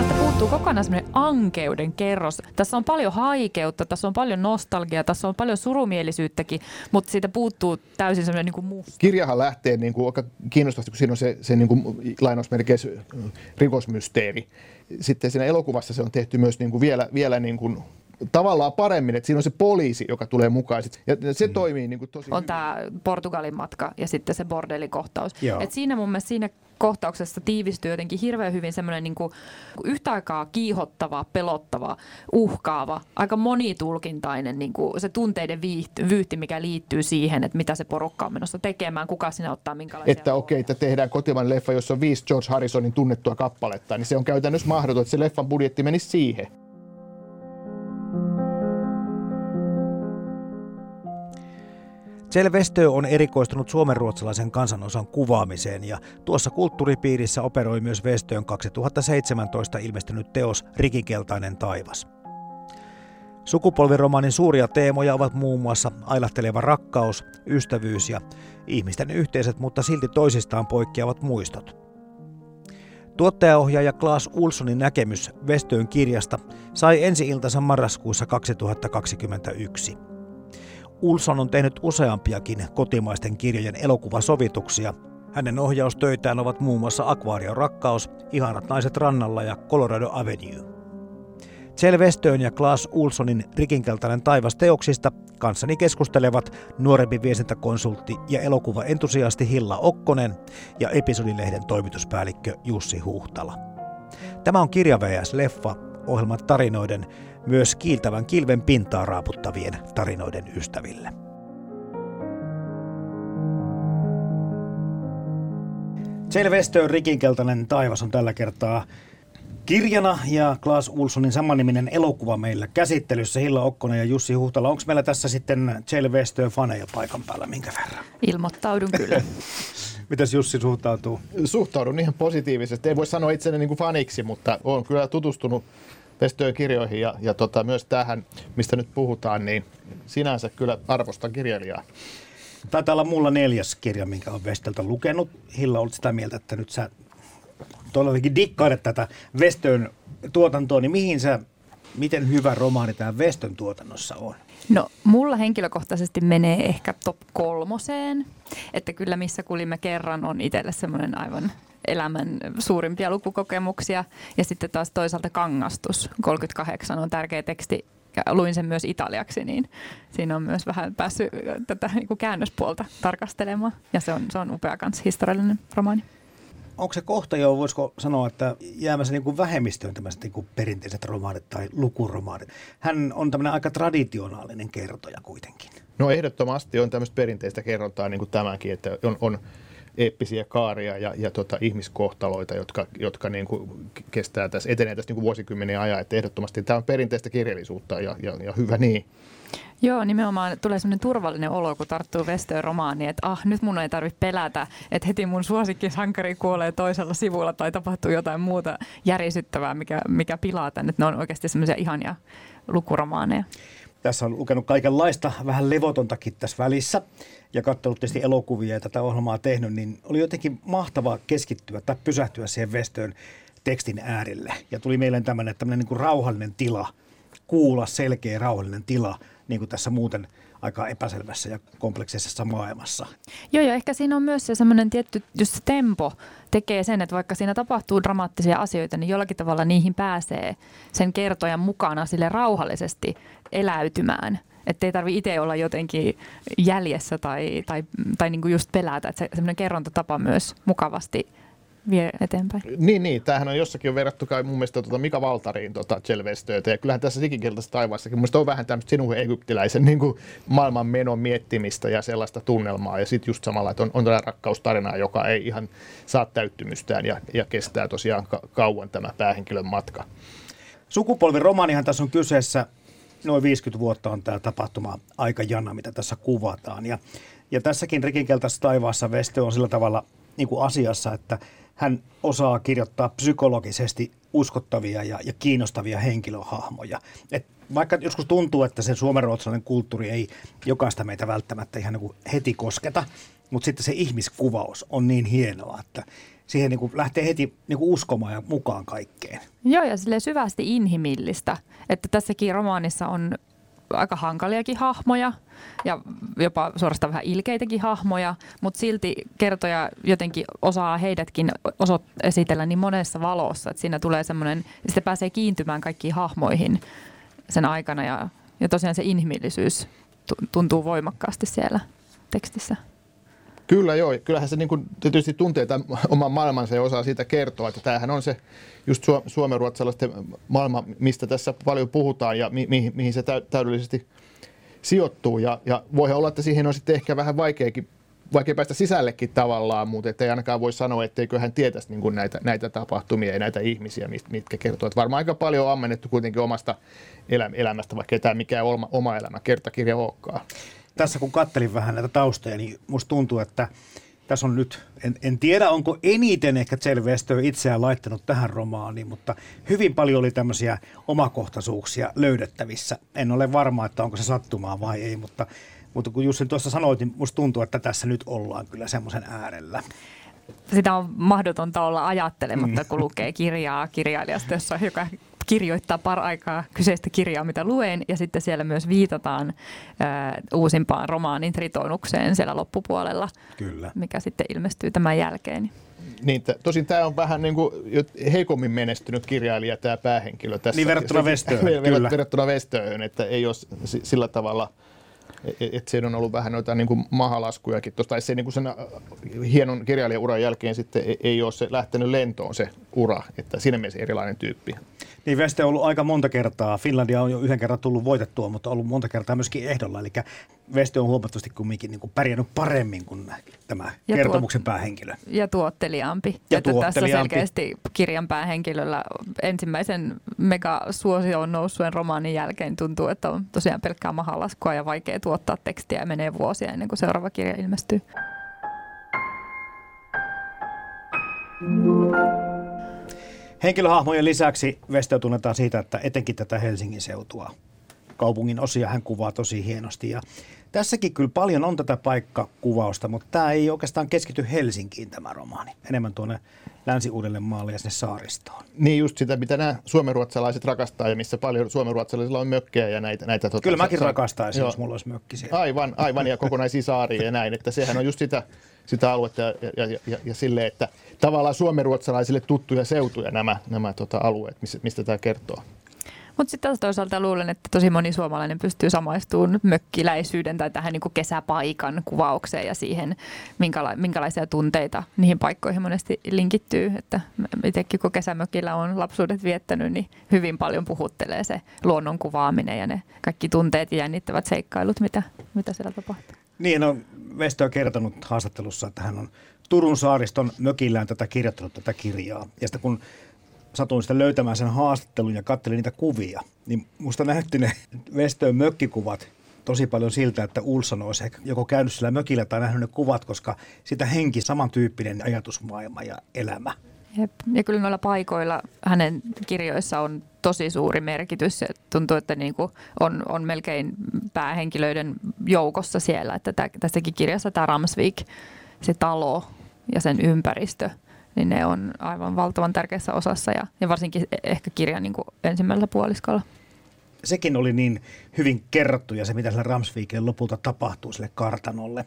Tästä puuttuu kokonaan semmoinen ankeuden kerros. Tässä on paljon haikeutta, tässä on paljon nostalgiaa, tässä on paljon surumielisyyttäkin, mutta siitä puuttuu täysin semmoinen niin kuin musta. Kirjahan lähtee niin kuin, aika kiinnostavasti, kun siinä on se, se niin kuin, lainausmerkeissä rikosmysteeri. Sitten siinä elokuvassa se on tehty myös niin kuin vielä, vielä niin kuin tavallaan paremmin, että siinä on se poliisi, joka tulee mukaan. Ja se mm. toimii niin kuin tosi On tämä Portugalin matka ja sitten se bordelikohtaus. Et siinä mun mielestä siinä kohtauksessa tiivistyy jotenkin hirveän hyvin semmoinen niin kuin yhtä aikaa kiihottava, pelottava, uhkaava, aika monitulkintainen niin kuin se tunteiden viihty, vyyhti, mikä liittyy siihen, että mitä se porukka on menossa tekemään, kuka sinä ottaa minkälaisia Että okei, okay, että tehdään kotimainen leffa, jossa on viisi George Harrisonin tunnettua kappaletta, niin se on käytännössä mahdoton, että se leffan budjetti menisi siihen. Kjell on erikoistunut suomenruotsalaisen kansanosan kuvaamiseen ja tuossa kulttuuripiirissä operoi myös Westöön 2017 ilmestynyt teos Rikikeltainen taivas. Sukupolviromaanin suuria teemoja ovat muun muassa ailahteleva rakkaus, ystävyys ja ihmisten yhteiset, mutta silti toisistaan poikkeavat muistot. Tuottajaohjaaja Klaas Ulssonin näkemys Westöön kirjasta sai ensi-iltansa marraskuussa 2021. Ulson on tehnyt useampiakin kotimaisten kirjojen elokuvasovituksia. Hänen ohjaustöitään ovat muun muassa Akvaarion rakkaus, Ihanat naiset rannalla ja Colorado Avenue. Westön ja Klaas Ulsonin rikinkeltainen taivas teoksista kanssani keskustelevat nuorempi viestintäkonsultti ja elokuvaentusiasti Hilla Okkonen ja episodilehden toimituspäällikkö Jussi Huhtala. Tämä on Kirja VS Leffa, ohjelman tarinoiden myös kiiltävän kilven pintaa raaputtavien tarinoiden ystäville. Selvestön rikinkeltainen taivas on tällä kertaa kirjana ja Klaas Ulssonin samanniminen elokuva meillä käsittelyssä. Hilla Okkonen ja Jussi Huhtala. Onko meillä tässä sitten Selvestön faneja paikan päällä minkä verran? Ilmoittaudun kyllä. Mitäs Jussi suhtautuu? Suhtaudun ihan positiivisesti. Ei voi sanoa itseni niin kuin faniksi, mutta olen kyllä tutustunut Vestöön kirjoihin ja, ja tota, myös tähän, mistä nyt puhutaan, niin sinänsä kyllä arvostan kirjailijaa. Taitaa olla mulla neljäs kirja, minkä olen Vestöltä lukenut. Hilla, olet sitä mieltä, että nyt sä todellakin dikkailet tätä Vestön tuotantoa, niin mihin sä, miten hyvä romaani tämä Vestön tuotannossa on? No mulla henkilökohtaisesti menee ehkä top kolmoseen, että kyllä missä kulimme kerran on itselle semmoinen aivan elämän suurimpia lukukokemuksia. Ja sitten taas toisaalta Kangastus 38 on tärkeä teksti luin sen myös italiaksi, niin siinä on myös vähän päässyt tätä niin kuin käännöspuolta tarkastelemaan. Ja se on, se on upea kans historiallinen romaani. Onko se kohta jo, voisiko sanoa, että jäämässä niin kuin vähemmistöön tämmöiset niin kuin perinteiset romaanit tai lukuromaanit? Hän on tämmöinen aika traditionaalinen kertoja kuitenkin. No ehdottomasti on tämmöistä perinteistä kerrontaa niin kuin tämäkin, että on, on eeppisiä kaaria ja, ja tota, ihmiskohtaloita, jotka, jotka niin kuin kestää tässä, etenee tässä niin kuin vuosikymmenen ajan. Että ehdottomasti tämä on perinteistä kirjallisuutta ja, ja, ja hyvä niin. Joo, nimenomaan tulee sellainen turvallinen olo, kun tarttuu Vestöön romaaniin, että ah, nyt mun ei tarvitse pelätä, että heti mun suosikkisankari kuolee toisella sivulla tai tapahtuu jotain muuta järisyttävää, mikä, mikä pilaa tänne. Ne on oikeasti semmoisia ihania lukuromaaneja. Tässä on lukenut kaikenlaista, vähän levotontakin tässä välissä ja katsonut tietysti elokuvia ja tätä ohjelmaa tehnyt, niin oli jotenkin mahtavaa keskittyä tai pysähtyä siihen Vestöön tekstin äärelle. Ja tuli meille tämmöinen, tämmöinen niin kuin rauhallinen tila, kuulla selkeä rauhallinen tila, niin kuin tässä muuten aika epäselvässä ja kompleksisessa maailmassa. Joo, ja ehkä siinä on myös se semmoinen tietty, just se tempo tekee sen, että vaikka siinä tapahtuu dramaattisia asioita, niin jollakin tavalla niihin pääsee sen kertojan mukana sille rauhallisesti eläytymään. Että ei tarvitse itse olla jotenkin jäljessä tai, tai, tai niinku just pelätä, että se, semmoinen kerrontatapa myös mukavasti vie eteenpäin. Niin, niin. Tämähän on jossakin jo verrattu kai mun mielestä tuota Mika Valtariin tuota Chelvestöötä. Ja kyllähän tässä digikieltäisessä taivaassakin mun on vähän tämmöistä sinun egyptiläisen niin kuin maailman menon miettimistä ja sellaista tunnelmaa. Ja sitten just samalla, että on, on tätä rakkaustarinaa, joka ei ihan saa täyttymystään ja, ja kestää tosiaan ka- kauan tämä päähenkilön matka. Sukupolviromanihan tässä on kyseessä. Noin 50 vuotta on tämä tapahtuma aikajana, mitä tässä kuvataan. Ja, ja tässäkin Rikinkeltaisessa taivaassa Veste on sillä tavalla niin kuin asiassa, että hän osaa kirjoittaa psykologisesti uskottavia ja, ja kiinnostavia henkilöhahmoja. Et vaikka joskus tuntuu, että se suomenruotsalainen kulttuuri ei jokaista meitä välttämättä ihan niin heti kosketa, mutta sitten se ihmiskuvaus on niin hienoa, että siihen niin kuin lähtee heti niin kuin uskomaan ja mukaan kaikkeen. Joo, ja sille syvästi inhimillistä, että tässäkin romaanissa on aika hankaliakin hahmoja ja jopa suorastaan vähän ilkeitäkin hahmoja, mutta silti kertoja jotenkin osaa heidätkin osot esitellä niin monessa valossa, että siinä tulee semmoinen, sitten pääsee kiintymään kaikkiin hahmoihin sen aikana ja, ja tosiaan se inhimillisyys tuntuu voimakkaasti siellä tekstissä. Kyllä joo, kyllähän se niin kuin, tietysti tuntee tämän oman maailmansa ja osaa siitä kertoa, että tämähän on se just su- suomenruotsalaisten maailma, mistä tässä paljon puhutaan ja mi- mi- mihin se täydellisesti sijoittuu ja, ja voi olla, että siihen on sitten ehkä vähän vaikeakin vaikea päästä sisällekin tavallaan, mutta ei ainakaan voi sanoa, etteikö hän tietäisi niin kuin näitä, näitä tapahtumia ja näitä ihmisiä, mitkä kertoo. Että varmaan aika paljon on ammennettu kuitenkin omasta elämästä, vaikka ei tämä mikään oma, oma elämä kertakirja olekaan tässä kun kattelin vähän näitä taustoja, niin musta tuntuu, että tässä on nyt, en, en tiedä onko eniten ehkä Westö itseään laittanut tähän romaaniin, mutta hyvin paljon oli tämmöisiä omakohtaisuuksia löydettävissä. En ole varma, että onko se sattumaa vai ei, mutta, mutta kun Jussi tuossa sanoit, niin musta tuntuu, että tässä nyt ollaan kyllä semmoisen äärellä sitä on mahdotonta olla ajattelematta, kun lukee kirjaa kirjailijasta, jossa, joka kirjoittaa paraikaa kyseistä kirjaa, mitä luen, ja sitten siellä myös viitataan ää, uusimpaan romaanin tritonukseen siellä loppupuolella, Kyllä. mikä sitten ilmestyy tämän jälkeen. Niin, t- tosin tämä on vähän niin kuin heikommin menestynyt kirjailija, tämä päähenkilö tässä. Niin verrattuna Vestöön. Verrattuna Vestöön, että ei ole sillä tavalla – et siinä on ollut vähän noita niin kuin mahalaskujakin tuosta, se niin kuin sen hienon kirjailijauran jälkeen sitten ei, ei ole se lähtenyt lentoon se ura, että siinä mielessä erilainen tyyppi. Niin Veste on ollut aika monta kertaa. Finlandia on jo yhden kerran tullut voitettua, mutta ollut monta kertaa myöskin ehdolla. Eli Veste on huomattavasti kumminkin niin kuin pärjännyt paremmin kuin tämä ja kertomuksen tuot, päähenkilö. Ja tuotteliaampi. Ja että tuotteliaampi. tässä selkeästi kirjan päähenkilöllä ensimmäisen megasuosioon noussuen romaanin jälkeen tuntuu, että on tosiaan pelkkää mahalaskua ja vaikea tuottaa tekstiä ja menee vuosia ennen kuin seuraava kirja ilmestyy. Henkilöhahmojen lisäksi Vestö tunnetaan siitä, että etenkin tätä Helsingin seutua kaupungin osia hän kuvaa tosi hienosti. Ja tässäkin kyllä paljon on tätä paikkakuvausta, mutta tämä ei oikeastaan keskity Helsinkiin tämä romaani. Enemmän tuonne länsi maalle ja sinne saaristoon. Niin just sitä, mitä nämä suomenruotsalaiset rakastaa ja missä paljon suomenruotsalaisilla on mökkejä ja näitä. näitä tota, Kyllä mäkin sa- rakastaisin, jos mulla olisi mökki siellä. Aivan, aivan ja kokonaisia saaria ja näin. Että sehän on just sitä, sitä aluetta ja, ja, ja, ja, ja sille, että tavallaan suomenruotsalaisille tuttuja seutuja nämä, nämä tota, alueet, mistä, mistä tämä kertoo. Mutta sitten toisaalta luulen, että tosi moni suomalainen pystyy samaistumaan mökkiläisyyden tai tähän niin kuin kesäpaikan kuvaukseen ja siihen, minkäla- minkälaisia tunteita niihin paikkoihin monesti linkittyy. Että itsekin kun kesämökillä on lapsuudet viettänyt, niin hyvin paljon puhuttelee se luonnon kuvaaminen ja ne kaikki tunteet ja jännittävät seikkailut, mitä, mitä siellä tapahtuu. Niin, no Vestö on kertonut haastattelussa, että hän on Turun saariston mökillään tätä kirjoittanut tätä kirjaa. Ja sitten kun satuin sitten löytämään sen haastattelun ja katselin niitä kuvia, niin musta näytti ne Vestöön mökkikuvat tosi paljon siltä, että Ulsson olisi joko käynyt sillä mökillä tai nähnyt ne kuvat, koska sitä henki samantyyppinen ajatusmaailma ja elämä. Jep. Ja kyllä noilla paikoilla hänen kirjoissa on tosi suuri merkitys. Tuntuu, että niin kuin on, on melkein päähenkilöiden joukossa siellä. Että tässäkin kirjassa tämä Ramsvik, se talo ja sen ympäristö – niin ne on aivan valtavan tärkeässä osassa ja, ja varsinkin e- ehkä kirjan niin ensimmäisellä puoliskolla. Sekin oli niin hyvin kerrottu ja se, mitä sillä Ramsvikille lopulta tapahtuu sille kartanolle.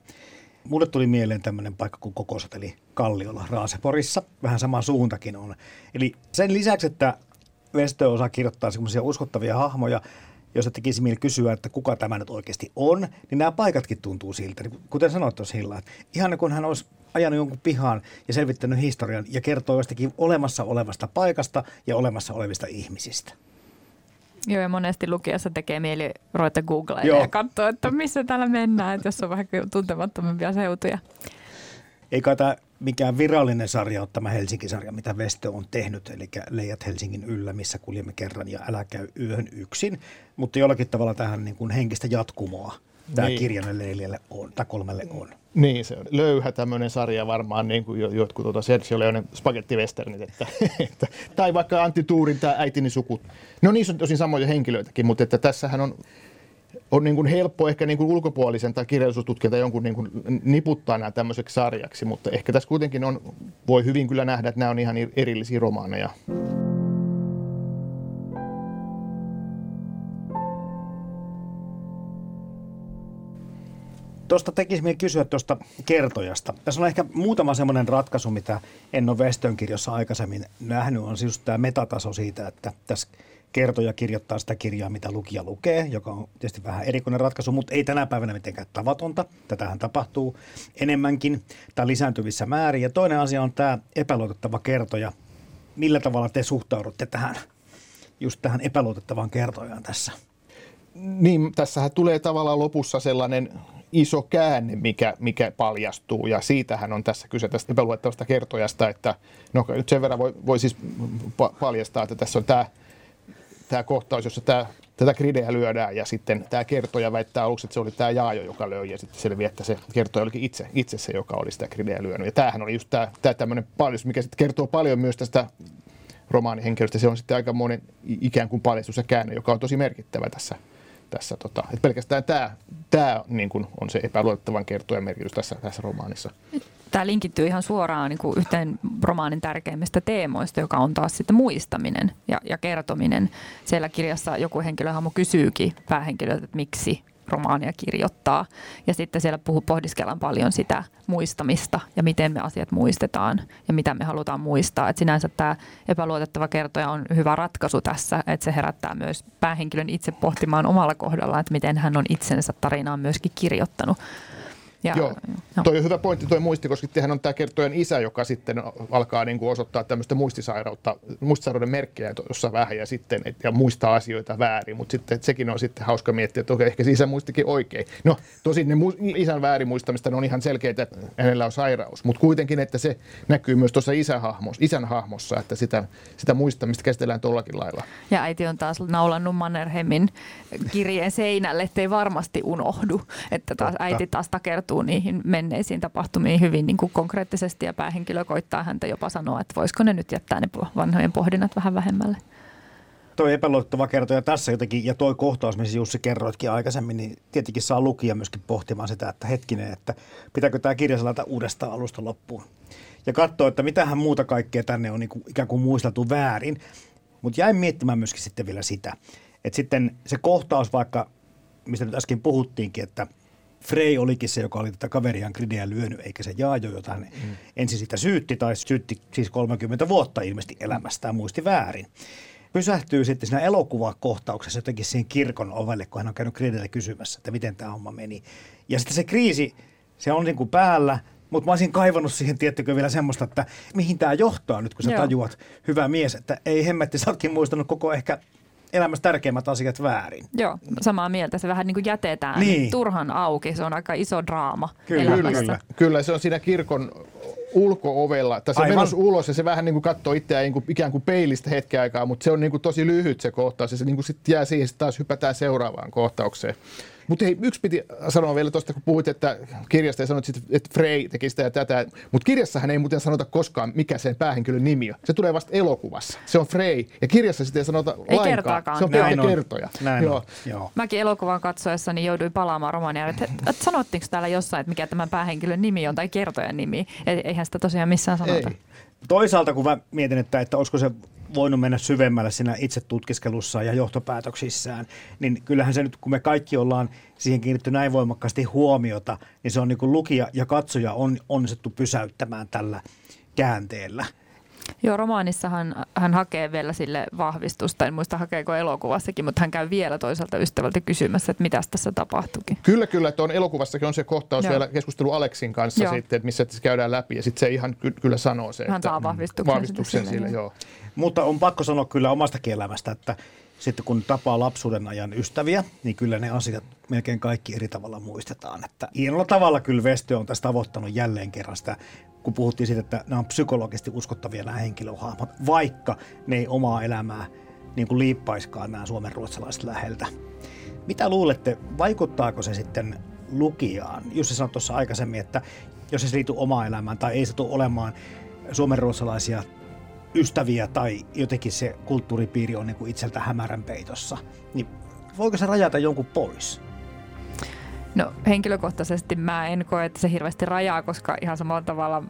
Mulle tuli mieleen tämmöinen paikka kuin Kokosot, eli Kalliolla Raaseporissa. Vähän sama suuntakin on. Eli sen lisäksi, että Vestö osaa kirjoittaa semmoisia uskottavia hahmoja, jos tekisi mieli kysyä, että kuka tämä nyt oikeasti on, niin nämä paikatkin tuntuu siltä. Niin kuten sanoit tuossa Hilla, että ihan kun hän olisi ajanut jonkun pihaan ja selvittänyt historian ja kertoo jostakin olemassa olevasta paikasta ja olemassa olevista ihmisistä. Joo, ja monesti lukiessa tekee mieli ruveta googleilla ja katsoa, että missä täällä mennään, että jos on vähän tuntemattomampia seutuja. Eikä tämä mikään virallinen sarja on tämä Helsinki-sarja, mitä Vestö on tehnyt, eli Leijat Helsingin yllä, missä kuljemme kerran ja älä käy yöhön yksin, mutta jollakin tavalla tähän niin kuin henkistä jatkumoa tämä niin. kirjan neljälle on, tai kolmelle on. Niin, se on löyhä tämmöinen sarja varmaan, niin kuin jotkut tuota Sergio Leonen spagettivesternit, että, että, tai vaikka Antti Tuurin tämä äitini suku. No niissä on tosin samoja henkilöitäkin, mutta että tässähän on, on niin kuin helppo ehkä niin kuin ulkopuolisen tai kirjallisuustutkijalta jonkun niin kuin niputtaa nämä tämmöiseksi sarjaksi, mutta ehkä tässä kuitenkin on, voi hyvin kyllä nähdä, että nämä on ihan erillisiä romaaneja. Tuosta tekisi mieli kysyä tuosta kertojasta. Tässä on ehkä muutama semmoinen ratkaisu, mitä en ole Westön kirjassa aikaisemmin nähnyt, on siis tämä metataso siitä, että tässä kertoja kirjoittaa sitä kirjaa, mitä lukija lukee, joka on tietysti vähän erikoinen ratkaisu, mutta ei tänä päivänä mitenkään tavatonta. Tätähän tapahtuu enemmänkin tai lisääntyvissä määrin. Ja toinen asia on tämä epäluotettava kertoja. Millä tavalla te suhtaudutte tähän, just tähän epäluotettavaan kertojaan tässä? Niin, tässähän tulee tavallaan lopussa sellainen iso käänne, mikä, mikä paljastuu, ja siitähän on tässä kyse tästä epäluettavasta kertojasta, että no nyt sen verran voi, voi siis paljastaa, että tässä on tämä, tämä kohtaus, jossa tämä, tätä grideä lyödään, ja sitten tämä kertoja väittää aluksi, että se oli tämä Jaajo, joka löi, ja sitten selviää, että se kertoja olikin itse, itse se, joka oli sitä grideä lyönyt. Ja tämähän oli just tämä, tämä tämmöinen paljon, mikä sitten kertoo paljon myös tästä romaanihenkilöstä. Se on sitten aika monen ikään kuin paljastus ja käänne, joka on tosi merkittävä tässä tässä. Tota, että pelkästään tämä, tämä niin kuin on se epäluotettavan kertojen merkitys tässä, tässä romaanissa. Tämä linkittyy ihan suoraan niin kuin yhteen romaanin tärkeimmistä teemoista, joka on taas sitten muistaminen ja, ja kertominen. Siellä kirjassa joku henkilöhahmo kysyykin päähenkilöltä, että miksi romaania kirjoittaa. Ja sitten siellä puhu, pohdiskellaan paljon sitä muistamista ja miten me asiat muistetaan ja mitä me halutaan muistaa. Et sinänsä tämä epäluotettava kertoja on hyvä ratkaisu tässä, että se herättää myös päähenkilön itse pohtimaan omalla kohdallaan, että miten hän on itsensä tarinaan myöskin kirjoittanut. Ja, Joo, no. toi on hyvä pointti toi muisti, koska hän on tämä kertojen isä, joka sitten alkaa niin kuin osoittaa tämmöistä muistisairautta, muistisairauden merkkejä tuossa vähän ja sitten et, ja muistaa asioita väärin, mutta sitten sekin on sitten hauska miettiä, että okei, ehkä se isä muistikin oikein. No tosin ne mu- isän väärin muistamista ne on ihan selkeitä, että hänellä on sairaus, mutta kuitenkin, että se näkyy myös tuossa isähahmossa, isän hahmossa, että sitä, sitä muistamista käsitellään tuollakin lailla. Ja äiti on taas naulannut Mannerheimin kirjeen seinälle, ettei varmasti unohdu, että taas Totta. äiti taas takertuu tarttuu niihin menneisiin tapahtumiin hyvin niin kuin konkreettisesti ja päähenkilö koittaa häntä jopa sanoa, että voisiko ne nyt jättää ne vanhojen pohdinnat vähän vähemmälle. Toi epäluotettava kertoja tässä jotenkin, ja toi kohtaus, missä Jussi kerroitkin aikaisemmin, niin tietenkin saa lukija myöskin pohtimaan sitä, että hetkinen, että pitääkö tämä kirja salata uudestaan alusta loppuun. Ja katsoa, että mitähän muuta kaikkea tänne on niin kuin, ikään kuin muisteltu väärin. Mutta jäin miettimään myöskin sitten vielä sitä, että sitten se kohtaus vaikka, mistä nyt äsken puhuttiinkin, että – Frey olikin se, joka oli tätä kaveriaan Grideä lyönyt, eikä se Jaajo, jota hän mm. ensin sitä syytti, tai syytti siis 30 vuotta ilmeisesti elämästään, muisti väärin. Pysähtyy sitten siinä elokuvakohtauksessa jotenkin siihen kirkon ovelle, kun hän on käynyt Gridelle kysymässä, että miten tämä homma meni. Ja sitten se kriisi, se on niin kuin päällä, mutta mä olisin kaivannut siihen, tiettykö vielä semmoista, että mihin tämä johtaa nyt, kun sä Joo. tajuat, hyvä mies, että ei hemmetti, sä ootkin muistanut koko ehkä elämässä tärkeimmät asiat väärin. Joo, samaa mieltä. Se vähän niin kuin jätetään niin. turhan auki. Se on aika iso draama kyllä, elämässä. Kyllä, kyllä, se on siinä kirkon ulko-ovella. Tai se menossa ulos ja se vähän niin kuin katsoo itseään niin kuin, ikään kuin peilistä hetken aikaa, mutta se on niin kuin tosi lyhyt se kohtaus ja se niin kuin sitten jää siihen, taas hypätään seuraavaan kohtaukseen. Mutta hei, yksi piti sanoa vielä tuosta, kun puhuit, että kirjasta ei sanonut, että Frey teki sitä ja tätä. Mutta kirjassahan ei muuten sanota koskaan, mikä sen päähenkilön nimi on. Se tulee vasta elokuvassa. Se on Frey. Ja kirjassa sitä ei sanota ei lainkaan. Kertaakaan. Se on pelkkä kertoja. Näin Joo. On. Joo. Mäkin elokuvan katsoessani jouduin palaamaan romania, että, että sanottiinko täällä jossain, että mikä tämän päähenkilön nimi on tai kertojan nimi. Eihän sitä tosiaan missään sanota. Ei. Toisaalta kun mä mietin, että, että olisiko se voinut mennä syvemmälle siinä itse tutkiskelussa ja johtopäätöksissään, niin kyllähän se nyt, kun me kaikki ollaan siihen kiinnitetty näin voimakkaasti huomiota, niin se on niin kuin lukija ja katsoja on onnistettu pysäyttämään tällä käänteellä. Joo, romaanissahan hän hakee vielä sille vahvistusta, en muista hakeeko elokuvassakin, mutta hän käy vielä toisaalta ystävältä kysymässä, että mitä tässä tapahtuikin. Kyllä, kyllä, että on elokuvassakin on se kohtaus Joo. vielä keskustelu Aleksin kanssa Joo. sitten, että missä se käydään läpi ja sitten se ihan ky- kyllä sanoo se, hän että saa vahvistuksen, vahvistuksen sille. sille joo. Mutta on pakko sanoa kyllä omasta elämästä, että sitten kun tapaa lapsuuden ajan ystäviä, niin kyllä ne asiat melkein kaikki eri tavalla muistetaan. Että hienolla tavalla kyllä Vestö on tässä tavoittanut jälleen kerran sitä kun puhuttiin siitä, että nämä on psykologisesti uskottavia nämä henkilöhahmot, vaikka ne ei omaa elämää niin kuin liippaiskaan nämä suomen ruotsalaiset läheltä. Mitä luulette, vaikuttaako se sitten lukijaan? Jussi sanoi tuossa aikaisemmin, että jos se liittyy omaan elämään tai ei se tule olemaan suomenruotsalaisia ystäviä tai jotenkin se kulttuuripiiri on niin itseltä hämärän peitossa, niin voiko se rajata jonkun pois? No henkilökohtaisesti mä en koe, että se hirveästi rajaa, koska ihan samalla tavalla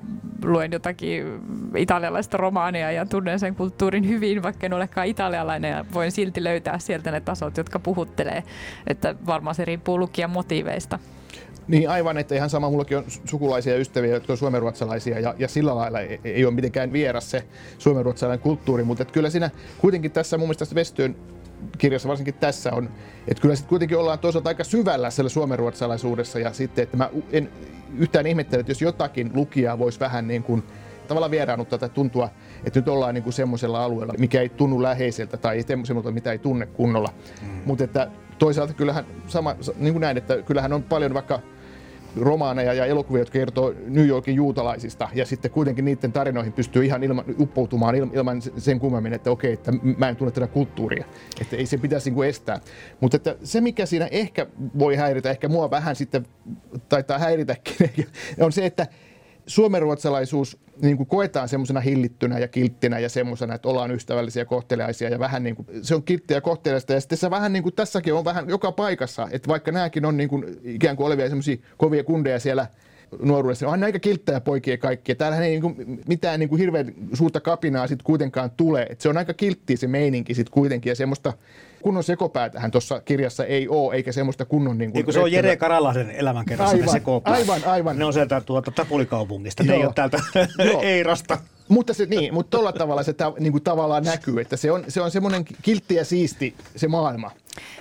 luen jotakin italialaista romaania ja tunnen sen kulttuurin hyvin, vaikka en olekaan italialainen ja voin silti löytää sieltä ne tasot, jotka puhuttelee. Että varmaan se riippuu lukijan motiiveista. Niin aivan, että ihan sama, mullakin on sukulaisia ystäviä, jotka on suomenruotsalaisia ja, ja sillä lailla ei, ei ole mitenkään vieras se suomenruotsalainen kulttuuri, mutta kyllä siinä kuitenkin tässä mun mielestä Vestyön kirjassa varsinkin tässä on, että kyllä sitten kuitenkin ollaan toisaalta aika syvällä siellä suomenruotsalaisuudessa ja sitten, että mä en yhtään ihmettele, että jos jotakin lukijaa voisi vähän niin kuin tavallaan vieraannuttaa tai tuntua, että nyt ollaan niin kuin semmoisella alueella, mikä ei tunnu läheiseltä tai semmoiselta, mitä ei tunne kunnolla. Mm. Mutta että toisaalta kyllähän sama, niin kuin näin, että kyllähän on paljon vaikka romaaneja ja elokuvia, jotka kertoo New Yorkin juutalaisista, ja sitten kuitenkin niiden tarinoihin pystyy ihan ilman, uppoutumaan ilman sen kummemmin, että okei, että mä en tunne tätä kulttuuria, että ei se pitäisi niin kuin estää. Mutta että se, mikä siinä ehkä voi häiritä, ehkä mua vähän sitten taitaa häiritäkin, on se, että suomenruotsalaisuus niin kuin koetaan semmoisena hillittynä ja kilttinä ja semmoisena, että ollaan ystävällisiä kohteliaisia ja vähän niin kuin, se on kilttiä ja kohteliaista ja sitten se vähän niin kuin tässäkin on vähän joka paikassa, että vaikka nämäkin on niin kuin ikään kuin olevia semmoisia kovia kundeja siellä nuoruudessa. On aika kilttejä poikia kaikki. Täällä ei niinku mitään niinku hirveän suurta kapinaa sit kuitenkaan tule. Et se on aika kiltti se meininki sit kuitenkin ja semmoista kunnon sekopäätähän tuossa kirjassa ei ole, eikä semmoista kunnon... Niin kuin, se on Jere Karalahden elämänkerrassa aivan, aivan, aivan. Ne on sieltä tuota Tapulikaupungista, ne ei ole täältä Eirasta. Mutta se, niin, mutta tuolla tavalla se ta, niin kuin tavallaan näkyy, että se on, se on semmoinen kiltti ja siisti se maailma.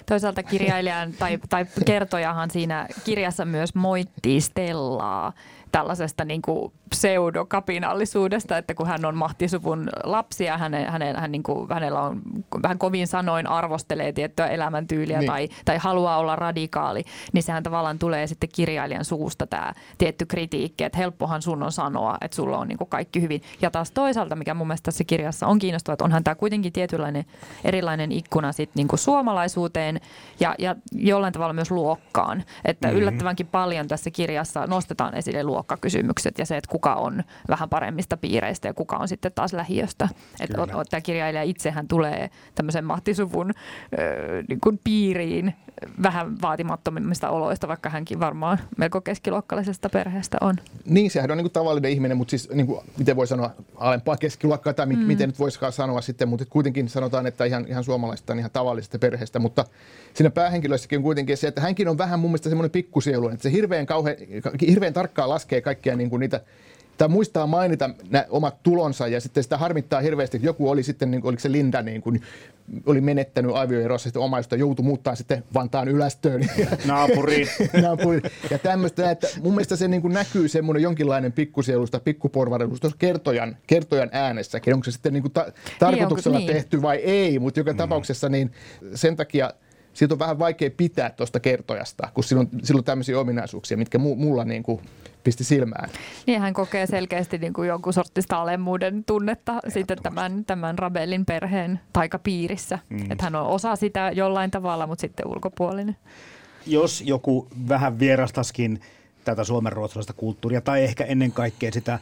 Toisaalta kirjailijan tai, tai kertojahan siinä kirjassa myös moittii Stellaa tällaisesta niin kuin pseudokapinallisuudesta, että kun hän on mahtisuvun lapsi ja häne, häne, hän niin kuin, hänellä on vähän kovin sanoin arvostelee tiettyä elämäntyyliä niin. tai, tai haluaa olla radikaali, niin sehän tavallaan tulee sitten kirjailijan suusta tämä tietty kritiikki, että helppohan sun on sanoa, että sulla on niin kuin kaikki hyvin. Ja taas toisaalta, mikä mun mielestä tässä kirjassa on kiinnostavaa, että onhan tämä kuitenkin tietynlainen erilainen ikkuna sitten niin kuin suomalaisuuteen ja, ja jollain tavalla myös luokkaan. Että mm-hmm. yllättävänkin paljon tässä kirjassa nostetaan esille luokkakysymykset ja se, että kuka on vähän paremmista piireistä ja kuka on sitten taas lähiöstä. Että tämä kirjailija itsehän tulee tämmöisen mahtisuvun ö, niin kuin piiriin vähän vaatimattomimmista oloista, vaikka hänkin varmaan melko keskiluokkalaisesta perheestä on. Niin, sehän on niin kuin tavallinen ihminen, mutta siis niin kuin, miten voi sanoa alempaa keskiluokkaa tai mm. miten nyt voisikaan sanoa sitten, mutta kuitenkin sanotaan, että ihan, ihan suomalaisesta ihan tavallisesta perheestä, mutta siinä päähenkilössäkin on kuitenkin se, että hänkin on vähän mun mielestä semmoinen pikkusielu, että se hirveän, kauhe, hirveän tarkkaan laskee kaikkia niin kuin niitä tai muistaa mainita nämä omat tulonsa ja sitten sitä harmittaa hirveästi, että joku oli sitten, niin kuin, oliko se Linda, niin kuin, oli menettänyt avioerossa sitten omaista, joutui muuttaa sitten Vantaan ylästöön. Naapuriin. Naapuriin. Ja tämmöistä, että mun mielestä se niin kuin näkyy semmoinen jonkinlainen pikkusielusta, pikkuporvarillisuus tuossa kertojan, kertojan äänessäkin. Onko se sitten niin kuin ta- tarkoituksella niin, tehty vai ei, mutta joka mm. tapauksessa niin sen takia siitä on vähän vaikea pitää tuosta kertojasta, kun sillä on, sillä on tämmöisiä ominaisuuksia, mitkä mulla niin kuin pisti silmään. Niin hän kokee selkeästi niin kuin jonkun sortista alemmuuden tunnetta sitten tämän, tämän Rabelin perheen taikapiirissä. Mm. Että hän on osa sitä jollain tavalla, mutta sitten ulkopuolinen. Jos joku vähän vierastaskin tätä suomenruotsalaista kulttuuria tai ehkä ennen kaikkea sitä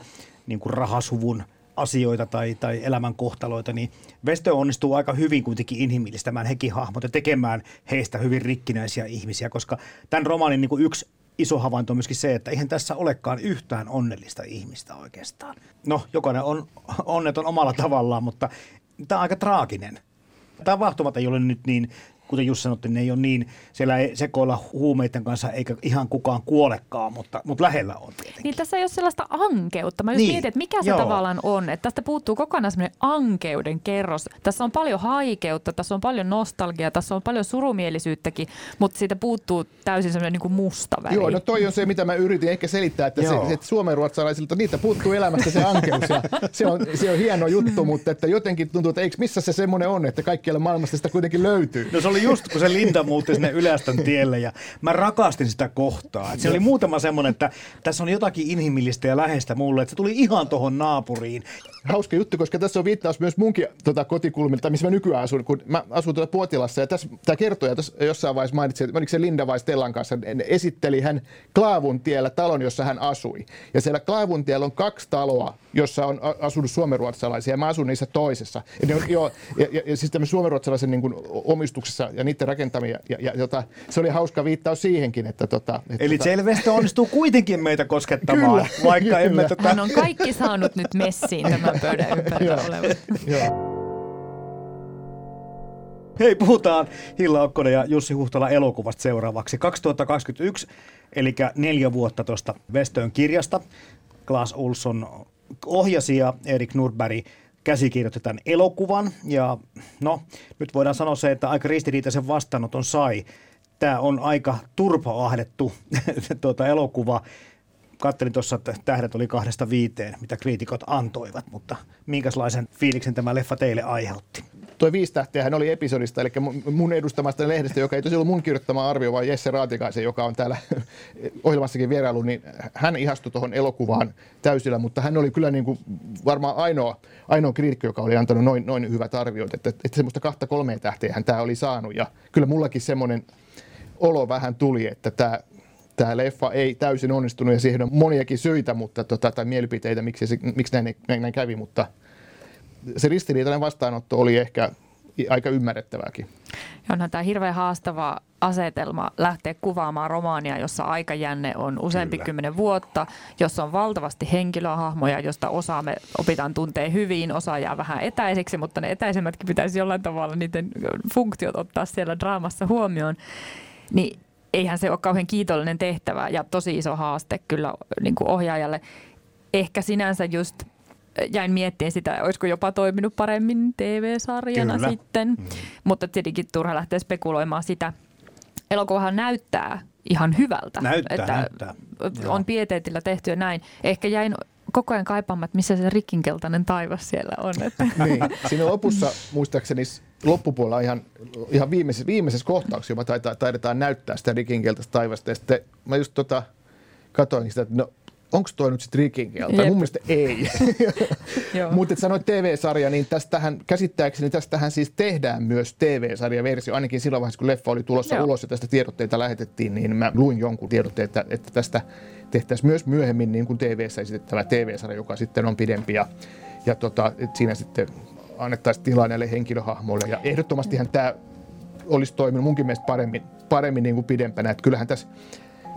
niin kuin rahasuvun asioita tai, tai elämän kohtaloita, niin Vestö onnistuu aika hyvin kuitenkin inhimillistämään hekin hahmot ja tekemään heistä hyvin rikkinäisiä ihmisiä, koska tämän romaanin niin kuin yksi iso havainto on myöskin se, että eihän tässä olekaan yhtään onnellista ihmistä oikeastaan. No, jokainen on onneton omalla tavallaan, mutta tämä on aika traaginen. Tapahtumat ei ole nyt niin kuten Jussi sanotti, ne ei ole niin, siellä ei sekoilla huumeiden kanssa eikä ihan kukaan kuolekaan, mutta, mutta lähellä on tietenkin. Niin tässä ei ole sellaista ankeutta. Mä just niin. mietin, että mikä se Joo. tavallaan on. Että tästä puuttuu kokonaan semmoinen ankeuden kerros. Tässä on paljon haikeutta, tässä on paljon nostalgiaa, tässä on paljon surumielisyyttäkin, mutta siitä puuttuu täysin semmoinen niin kuin musta väri. Joo, no toi on se, mitä mä yritin ehkä selittää, että, se, että suomenruotsalaisilta niitä puuttuu elämästä se ankeus. Ja se, on, se on hieno juttu, mutta että jotenkin tuntuu, että eikö missä se semmoinen on, että kaikkialla maailmassa sitä kuitenkin löytyy. No se oli oli just, kun se Linda muutti sinne Ylästön tielle ja mä rakastin sitä kohtaa. Se oli muutama semmoinen, että tässä on jotakin inhimillistä ja läheistä mulle, että se tuli ihan tuohon naapuriin. Hauska juttu, koska tässä on viittaus myös munkin tota, kotikulmilta, missä mä nykyään asun, kun mä asun tuolla Puotilassa ja tässä tämä kertoja tässä jossain vaiheessa mainitsi, että se Linda vai Stellan kanssa, esitteli hän Klaavun tiellä talon, jossa hän asui. Ja siellä Klaavun tiellä on kaksi taloa, jossa on asunut suomenruotsalaisia ja mä asun niissä toisessa. Ja, ne on, joo, ja, ja, ja siis suomenruotsalaisen niin kuin, omistuksessa ja niiden rakentamia. Ja, ja, jota, se oli hauska viittaus siihenkin. Että, tota, että, Eli tota, selvästi onnistuu kuitenkin meitä koskettamaan, kyllä, vaikka kyllä. emme... Tota... Hän on kaikki saanut nyt messiin tämän pöydän ympärillä olevan. Hei, puhutaan Hilla Okkonen ja Jussi Huhtala elokuvasta seuraavaksi. 2021, eli neljä vuotta tuosta Westön kirjasta. Klaas Olsson ohjasi ja Erik Nurberg käsikirjoitti tämän elokuvan. Ja no, nyt voidaan sanoa se, että aika ristiriitaisen vastaanoton sai. Tämä on aika turpaahdettu tuota elokuva. Kattelin tuossa, että tähdet oli kahdesta viiteen, mitä kriitikot antoivat, mutta minkälaisen fiiliksen tämä leffa teille aiheutti? Tuo viisi tähteä hän oli episodista, eli mun edustamasta lehdestä, joka ei tosiaan ollut mun kirjoittama arvio, vaan Jesse Raatikaisen, joka on täällä ohjelmassakin vierailu, niin hän ihastui tuohon elokuvaan täysillä, mutta hän oli kyllä niin kuin varmaan ainoa, ainoa kriitikko, joka oli antanut noin, noin hyvät arviot, että, että semmoista kahta kolmea tähteä hän tämä oli saanut, ja kyllä mullakin semmoinen olo vähän tuli, että tämä tämä leffa ei täysin onnistunut ja siihen on moniakin syitä mutta, tota, tai mielipiteitä, miksi, miksi näin, näin, näin kävi, mutta se ristiriitainen vastaanotto oli ehkä aika ymmärrettävääkin. Onhan tämä hirveän haastava asetelma lähteä kuvaamaan romaania, jossa aikajänne on useampi Kyllä. kymmenen vuotta, jossa on valtavasti henkilöhahmoja, josta osa me opitaan tuntee hyvin, osa jää vähän etäiseksi, mutta ne etäisemmätkin pitäisi jollain tavalla niiden funktiot ottaa siellä draamassa huomioon. Niin eihän se ole kauhean kiitollinen tehtävä ja tosi iso haaste kyllä niin kuin ohjaajalle. Ehkä sinänsä just jäin miettimään sitä, olisiko jopa toiminut paremmin TV-sarjana Kyllä. sitten. Mm. Mutta tietenkin turha lähteä spekuloimaan sitä. Elokuvahan näyttää ihan hyvältä. Näyttää, että näyttää. On pieteetillä tehty ja näin. Ehkä jäin koko ajan kaipaamaan, että missä se rikkinkeltainen taivas siellä on. Että. niin. Siinä lopussa muistaakseni loppupuolella ihan, ihan viimeisessä, viimeisessä kohtauksessa jopa taidetaan näyttää sitä rikinkeltaista taivasta. Ja sitten mä just tota, katsoin sitä, että no onko toi nyt sitten rikinkelta? Mun mielestä ei. Mutta sanoit TV-sarja, niin tästähän käsittääkseni tästähän siis tehdään myös TV-sarjaversio. Ainakin silloin vaiheessa, kun leffa oli tulossa Joo. ulos ja tästä tiedotteita lähetettiin, niin mä luin jonkun tiedotteen, että, että tästä tehtäisiin myös myöhemmin niin kuin TV-ssä esitettävä TV-sarja, joka sitten on pidempi. Ja, ja tota, että siinä sitten annettaisiin tilaa näille henkilöhahmoille. Ja ehdottomastihan tämä olisi toiminut munkin mielestä paremmin, paremmin niin kuin pidempänä. Että kyllähän tässä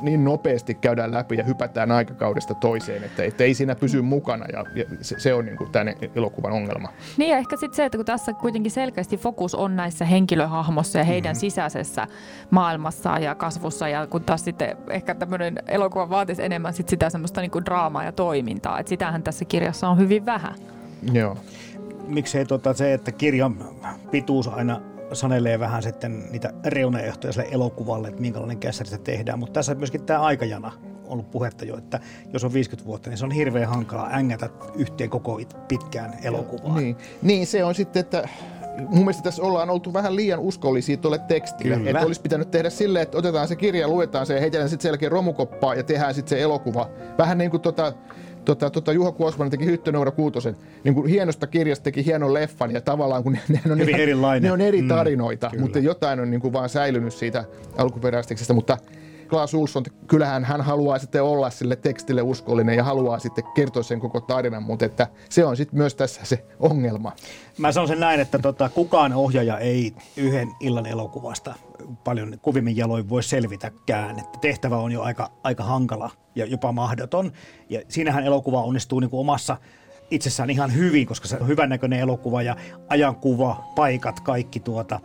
niin nopeasti käydään läpi ja hypätään aikakaudesta toiseen, että, että ei siinä pysy mukana ja, ja se, se on niin kuin tämän elokuvan ongelma. Niin ja ehkä sitten se, että kun tässä kuitenkin selkeästi fokus on näissä henkilöhahmossa ja heidän mm-hmm. sisäisessä maailmassa ja kasvussa ja kun taas sitten ehkä tämmöinen elokuva vaatisi enemmän sit sitä semmoista niin kuin draamaa ja toimintaa, että sitähän tässä kirjassa on hyvin vähän. Joo. Miksei tota se, että kirjan pituus aina sanelee vähän sitten niitä reunaehtoja sille elokuvalle, että minkälainen kässäri se tehdään. Mutta tässä myöskin tämä aikajana ollut puhetta jo, että jos on 50 vuotta, niin se on hirveän hankalaa ängätä yhteen koko pitkään elokuvaan. Niin, niin se on sitten, että mun mielestä tässä ollaan oltu vähän liian uskollisia tuolle tekstille. Kyllä. Että olisi pitänyt tehdä silleen, että otetaan se kirja, luetaan se ja heitellään sitten selkeä romukoppaa ja tehdään sitten se elokuva. Vähän niin kuin tota, tota, tota Juha Kuosmanen teki Hyttönöura Kuutosen, niin kuin hienosta kirjasta teki hienon leffan ja tavallaan kun ne, ne on, ihan, ne on eri mm, tarinoita, mm, mutta jotain on niin kuin vaan säilynyt siitä alkuperäistekstistä, mutta Klaas Ulsson, kyllähän hän haluaa sitten olla sille tekstille uskollinen ja haluaa sitten kertoa sen koko tarinan, mutta että se on sitten myös tässä se ongelma. Mä sanon sen näin, että tota, kukaan ohjaaja ei yhden illan elokuvasta paljon kuvimmin jaloin voi selvitäkään. Että tehtävä on jo aika, aika hankala ja jopa mahdoton. Ja siinähän elokuva onnistuu niin kuin omassa itsessään ihan hyvin, koska se on hyvännäköinen elokuva ja ajankuva, paikat, kaikki tuota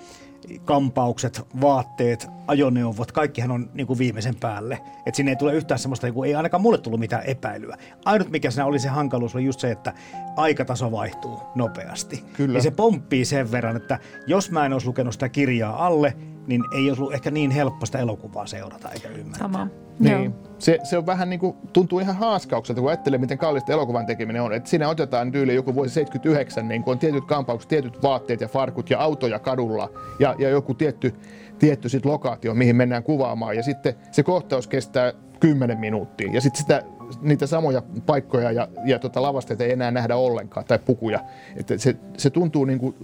kampaukset, vaatteet, ajoneuvot, kaikkihan on niin kuin viimeisen päälle. Että sinne ei tule yhtään semmoista, niin kuin, ei ainakaan mulle tullut mitään epäilyä. Ainut mikä siinä oli se hankaluus oli just se, että aikataso vaihtuu nopeasti. Kyllä. Ja se pomppii sen verran, että jos mä en olisi lukenut sitä kirjaa alle, niin ei olisi ollut ehkä niin helppo sitä elokuvaa seurata eikä ymmärtää. Sama. Niin. Se, se on vähän niin kuin, tuntuu ihan haaskaukselta, kun ajattelee, miten kallista elokuvan tekeminen on. Että siinä otetaan tyyli joku vuosi 79, niin kun on tietyt kampaukset, tietyt vaatteet ja farkut ja autoja kadulla ja, ja joku tietty, tietty sit lokaatio, mihin mennään kuvaamaan. Ja sitten se kohtaus kestää 10 minuuttia. Ja sitten sitä niitä samoja paikkoja ja, ja tota lavasteita ei enää nähdä ollenkaan, tai pukuja. Että se, se tuntuu niin kuin,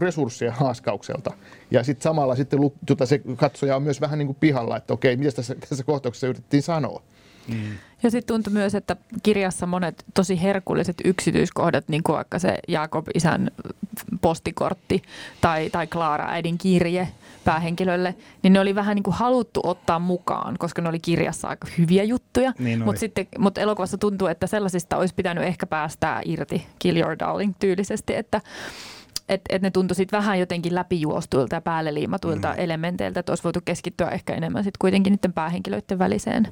resurssien haaskaukselta. Ja sitten samalla sitten tota, se katsoja on myös vähän niin kuin pihalla, että okei, mitä tässä, tässä kohtauksessa yritettiin sanoa. Mm. Ja sitten tuntui myös, että kirjassa monet tosi herkulliset yksityiskohdat, niin kuin vaikka se Jaakob isän postikortti tai, tai Klaara äidin kirje päähenkilölle, niin ne oli vähän niin kuin haluttu ottaa mukaan, koska ne oli kirjassa aika hyviä juttuja. Niin mutta sitten mut elokuvassa tuntuu, että sellaisista olisi pitänyt ehkä päästää irti Kill Your Darling tyylisesti, että että et ne tuntui sitten vähän jotenkin läpijuostuilta ja päälle liimatuilta mm. elementeiltä, että olisi voitu keskittyä ehkä enemmän sitten kuitenkin niiden päähenkilöiden väliseen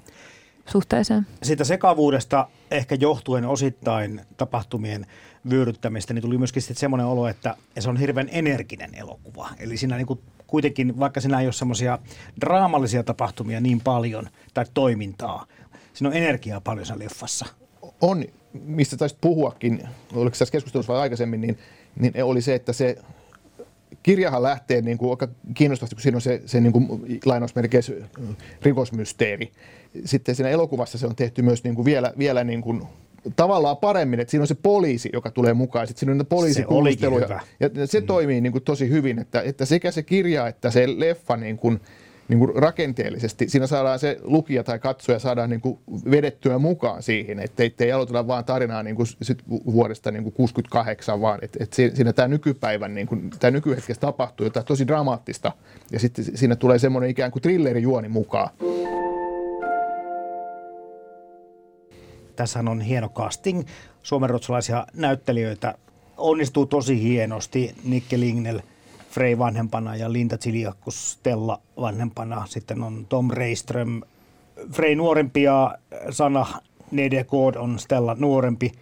suhteeseen. Siitä sekavuudesta ehkä johtuen osittain tapahtumien vyöryttämistä, niin tuli myöskin sitten semmoinen olo, että se on hirveän energinen elokuva. Eli siinä niin kuitenkin, vaikka siinä ei ole semmoisia draamallisia tapahtumia niin paljon tai toimintaa, siinä on energiaa paljon siinä leffassa. On, mistä taisit puhuakin, oliko tässä keskustelussa vai aikaisemmin, niin, niin oli se, että se kirjahan lähtee niin kuin aika kiinnostavasti, kun siinä on se, se niin kuin lainausmerkeissä rikosmysteeri. Sitten siinä elokuvassa se on tehty myös niin kuin vielä, vielä niin kuin tavallaan paremmin, että siinä on se poliisi, joka tulee mukaan. Sitten siinä on poliisikuulusteluja. Ja se mm. toimii niin kuin tosi hyvin, että, että sekä se kirja että se leffa niin kuin, niin kuin rakenteellisesti, siinä saadaan se lukija tai katsoja saadaan niin kuin vedettyä mukaan siihen, että ei, aloiteta vaan tarinaa niin kuin sit vuodesta niin kuin 68, vaan että, että siinä tämä nykypäivän, niin kuin, tämä nykyhetkessä tapahtuu jotain tosi dramaattista ja sitten siinä tulee semmoinen ikään kuin thrillerijuoni mukaan. Tässä on hieno casting. Suomenruotsalaisia näyttelijöitä onnistuu tosi hienosti. Nikke Lignell Frey vanhempana ja Linda Chiliakkus Stella vanhempana. Sitten on Tom Reiström, Frey nuorempi ja Sana Nedekod on Stella nuorempi.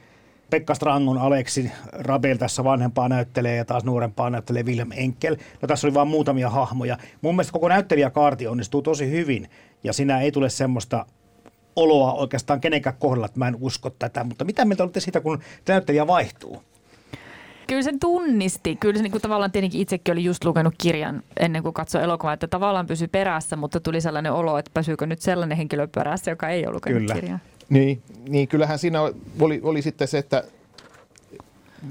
Pekka Strangon Aleksi Rabel tässä vanhempaa näyttelee ja taas nuorempaa näyttelee Wilhelm Enkel. No tässä oli vain muutamia hahmoja. Mun mielestä koko näyttelijäkaarti onnistuu tosi hyvin ja siinä ei tule semmoista oloa oikeastaan kenenkään kohdalla, että mä en usko tätä. Mutta mitä mieltä olette siitä, kun näyttelijä vaihtuu? Kyllä sen tunnisti. Kyllä se niin kuin tavallaan tietenkin itsekin oli just lukenut kirjan ennen kuin katsoi elokuvaa, että tavallaan pysyi perässä, mutta tuli sellainen olo, että pysyykö nyt sellainen henkilö perässä, joka ei ole lukenut Kyllä. kirjaa. Niin, niin, kyllähän siinä oli, oli sitten se, että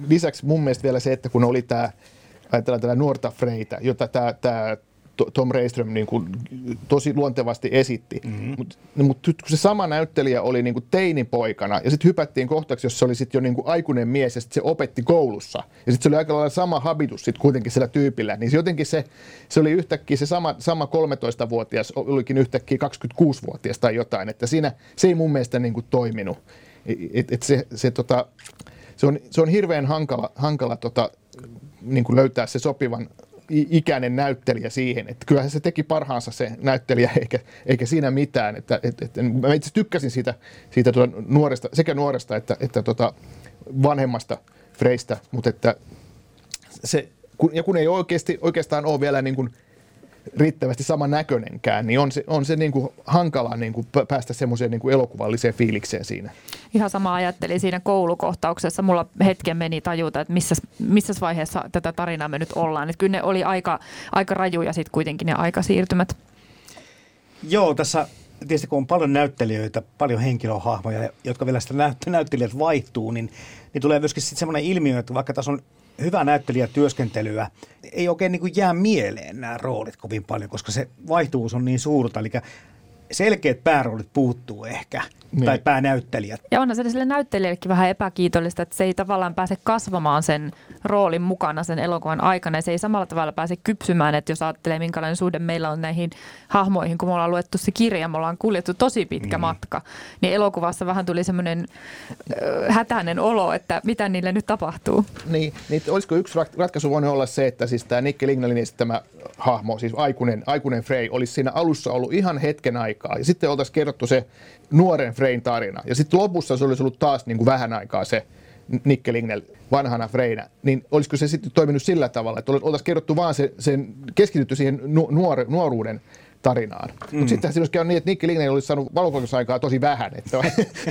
lisäksi mun mielestä vielä se, että kun oli tämä ajatellaan tätä nuorta Freitä, jota tämä, tämä Tom Reiström niin kuin tosi luontevasti esitti. Mm-hmm. Mutta mut kun se sama näyttelijä oli niin kuin teinipoikana ja sitten hypättiin kohtaksi, jossa oli sitten jo niin kuin aikuinen mies ja sitten se opetti koulussa. Ja sitten se oli aika lailla sama habitus sitten kuitenkin sillä tyypillä. Niin se jotenkin se, se oli yhtäkkiä se sama, sama 13-vuotias olikin yhtäkkiä 26-vuotias tai jotain. Että siinä se ei mun mielestä niin kuin toiminut. Et, et se, se, tota, se, on, se on hirveän hankala, hankala tota, niin kuin löytää se sopivan ikäinen näyttelijä siihen. Että kyllähän se teki parhaansa se näyttelijä, eikä, eikä siinä mitään. Että, et, et, mä itse tykkäsin siitä, siitä tuota nuoresta, sekä nuoresta että, että tuota vanhemmasta Freistä, mutta että se, kun, ja kun ei oikeasti, oikeastaan ole vielä niin kuin riittävästi saman näköinenkään, niin on se, on se niin kuin hankala niin kuin päästä semmoiseen niin kuin elokuvalliseen fiilikseen siinä. Ihan sama ajattelin siinä koulukohtauksessa. Mulla hetken meni tajuta, että missä, missä vaiheessa tätä tarinaa me nyt ollaan. Että kyllä ne oli aika, aika rajuja sitten kuitenkin ne aikasiirtymät. Joo, tässä tietysti kun on paljon näyttelijöitä, paljon henkilöhahmoja, jotka vielä sitä näyttelijät vaihtuu, niin, niin tulee myöskin sitten semmoinen ilmiö, että vaikka tässä on hyvää näyttelijätyöskentelyä, ei oikein niin kuin jää mieleen nämä roolit kovin paljon, koska se vaihtuvuus on niin suurta. Eli selkeät pääroolit puuttuu ehkä, niin. tai päänäyttelijät. Ja onhan se sille näyttelijällekin vähän epäkiitollista, että se ei tavallaan pääse kasvamaan sen roolin mukana sen elokuvan aikana, ja se ei samalla tavalla pääse kypsymään, että jos ajattelee, minkälainen suhde meillä on näihin hahmoihin, kun me ollaan luettu se kirja, me ollaan kuljettu tosi pitkä mm. matka, niin elokuvassa vähän tuli semmoinen äh, hätäinen olo, että mitä niille nyt tapahtuu. Niin, niin olisiko yksi ratkaisu voinut olla se, että siis tämä Nikke Lignalin esittämä hahmo, siis aikuinen, aikuinen Frey, olisi siinä alussa ollut ihan hetken aikaa, ja sitten oltaisiin kerrottu se nuoren Frein tarina. Ja sitten lopussa se olisi ollut taas niin kuin vähän aikaa se Nikke Lignell vanhana Freinä, niin olisiko se sitten toiminut sillä tavalla, että oltaisiin kerrottu vaan se, sen, keskitytty siihen nuor, nuoruuden tarinaan. Mm. Mutta sittenhän siinä olisi käynyt niin, että Nicky Lignen olisi saanut valokuvausaikaa tosi vähän, että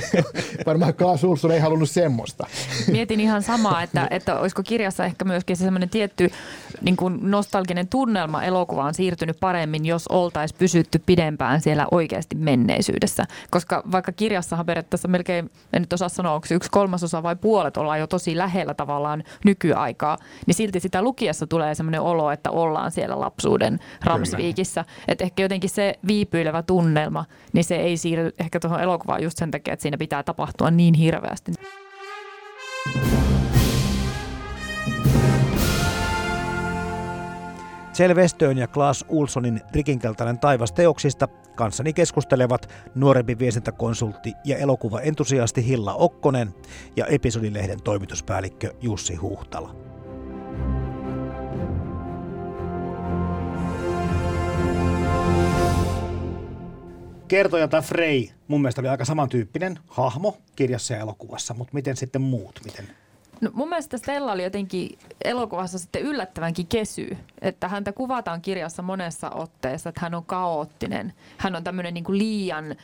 varmaan Klaas Ulsson ei halunnut semmoista. Mietin ihan samaa, että, että olisiko kirjassa ehkä myöskin se semmoinen tietty niin kuin nostalginen tunnelma elokuvaan siirtynyt paremmin, jos oltaisiin pysytty pidempään siellä oikeasti menneisyydessä. Koska vaikka kirjassahan periaatteessa melkein, en nyt osaa sanoa, onko se yksi kolmasosa vai puolet ollaan jo tosi lähellä tavallaan nykyaikaa, niin silti sitä lukiessa tulee semmoinen olo, että ollaan siellä lapsuuden Ramsviikissä. Että ehkä jotenkin se viipyilevä tunnelma, niin se ei siirry ehkä tuohon elokuvaan just sen takia, että siinä pitää tapahtua niin hirveästi. Kjell Westön ja Klaas Ulssonin rikinkeltainen taivas teoksista kanssani keskustelevat nuorempi viestintäkonsultti ja elokuvaentusiasti Hilla Okkonen ja episodilehden toimituspäällikkö Jussi Huhtala. Kertoja tai Frey mun mielestä oli aika samantyyppinen hahmo kirjassa ja elokuvassa, mutta miten sitten muut? Miten No mun mielestä Stella oli jotenkin elokuvassa sitten yllättävänkin kesy, että häntä kuvataan kirjassa monessa otteessa, että hän on kaoottinen. Hän on tämmöinen niin liian,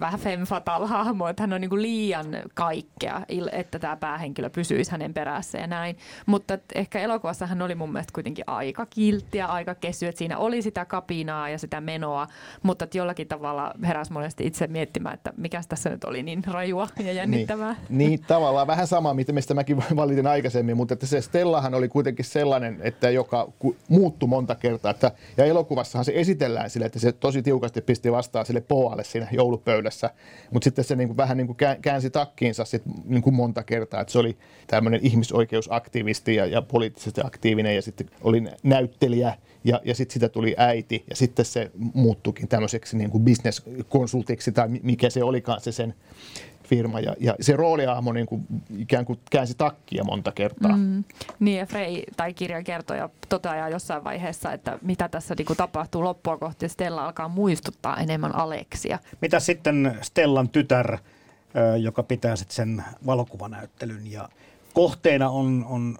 vähän femme fatal hahmo, että hän on niin kuin liian kaikkea, että tämä päähenkilö pysyisi hänen perässä ja näin. Mutta ehkä elokuvassa hän oli mun mielestä kuitenkin aika kilttiä, aika kesy, että siinä oli sitä kapinaa ja sitä menoa, mutta jollakin tavalla heräsi monesti itse miettimään, että mikä tässä nyt oli niin rajua ja jännittävää. Niin, niin tavallaan vähän sama, mistä mäkin valitin aikaisemmin, mutta että se Stellahan oli kuitenkin sellainen, että joka muuttui monta kertaa. Että, ja elokuvassahan se esitellään sille, että se tosi tiukasti pisti vastaan sille Poalle siinä joulupöydässä, mutta sitten se niin kuin, vähän niin kuin käänsi takkiinsa sit, niin kuin monta kertaa, että se oli tämmöinen ihmisoikeusaktivisti ja, ja poliittisesti aktiivinen ja sitten oli näyttelijä ja, ja sitten sitä tuli äiti ja sitten se muuttuikin tämmöiseksi niin kuin bisneskonsultiksi tai mikä se olikaan se sen firma. Ja, ja se rooliahmo niin kuin, ikään kuin käänsi takkia monta kertaa. Mm. Niin ja Frey tai kirjan kertoja toteaa jossain vaiheessa, että mitä tässä niin kuin, tapahtuu loppua kohti. Stella alkaa muistuttaa enemmän Aleksia. Mitä sitten Stellan tytär, joka pitää sitten sen valokuvanäyttelyn ja kohteena on, on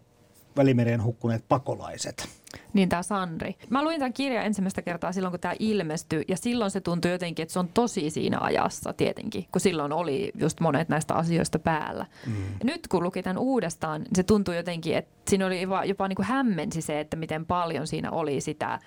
Välimereen hukkuneet pakolaiset – niin tämä Sandri. Mä luin tämän kirjan ensimmäistä kertaa silloin, kun tämä ilmestyi, ja silloin se tuntui jotenkin, että se on tosi siinä ajassa tietenkin, kun silloin oli just monet näistä asioista päällä. Mm. Nyt kun luki tämän uudestaan, niin se tuntui jotenkin, että siinä oli jopa, jopa niin kuin hämmensi se, että miten paljon siinä oli sitä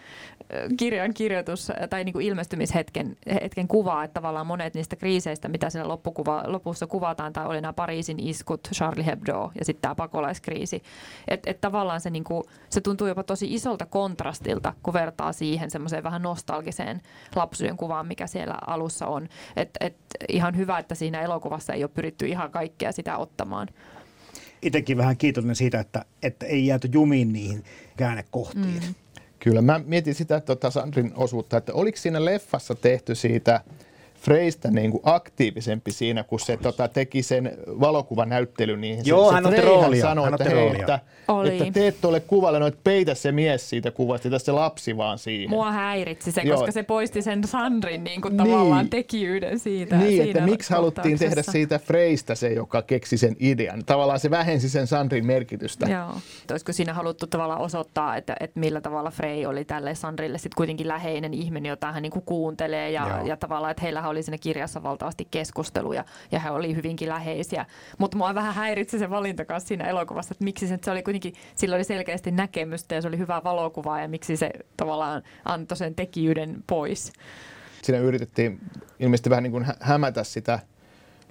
kirjan kirjoitus- tai niin kuin ilmestymishetken hetken kuvaa, että tavallaan monet niistä kriiseistä, mitä siellä loppukuva, lopussa kuvataan, tai oli nämä Pariisin iskut, Charlie Hebdo ja sitten tämä pakolaiskriisi, että et tavallaan se, niin kuin, se tuntuu jopa tosi isolta kontrastilta, kun vertaa siihen semmoiseen vähän nostalgiseen lapsuuden kuvaan, mikä siellä alussa on. Et, et ihan hyvä, että siinä elokuvassa ei ole pyritty ihan kaikkea sitä ottamaan. Itsekin vähän kiitollinen siitä, että, että ei jääty jumiin niihin käännekohtiin. Mm. Kyllä, mä mietin sitä tuota Sandrin osuutta, että oliko siinä leffassa tehty siitä – Freistä niin kuin aktiivisempi siinä, kun se tota, teki sen valokuvanäyttelyn. Niin Joo, se, hän otti roolia. Sanoi, hän että, hei, että, Oli. että teet tuolle kuvalle, no, että peitä se mies siitä kuvasta, että se lapsi vaan siihen. Mua häiritsi se, Joo. koska se poisti sen Sandrin niin kuin niin. tavallaan tekijyyden siitä. Niin, että miksi haluttiin tehdä siitä Freistä se, joka keksi sen idean. Tavallaan se vähensi sen Sandrin merkitystä. Joo. Olisiko siinä haluttu tavallaan osoittaa, että, että millä tavalla Frey oli tälle Sandrille sitten kuitenkin läheinen ihminen, jota hän niin kuin kuuntelee ja, ja tavallaan, että heillä oli siinä kirjassa valtavasti keskusteluja ja he oli hyvinkin läheisiä. Mutta mua vähän häiritsi se valinta kanssa siinä elokuvassa, että miksi se, se oli kuitenkin, sillä oli selkeästi näkemystä ja se oli hyvä valokuva ja miksi se tavallaan antoi sen tekijyyden pois. Siinä yritettiin ilmeisesti vähän niin kuin hämätä sitä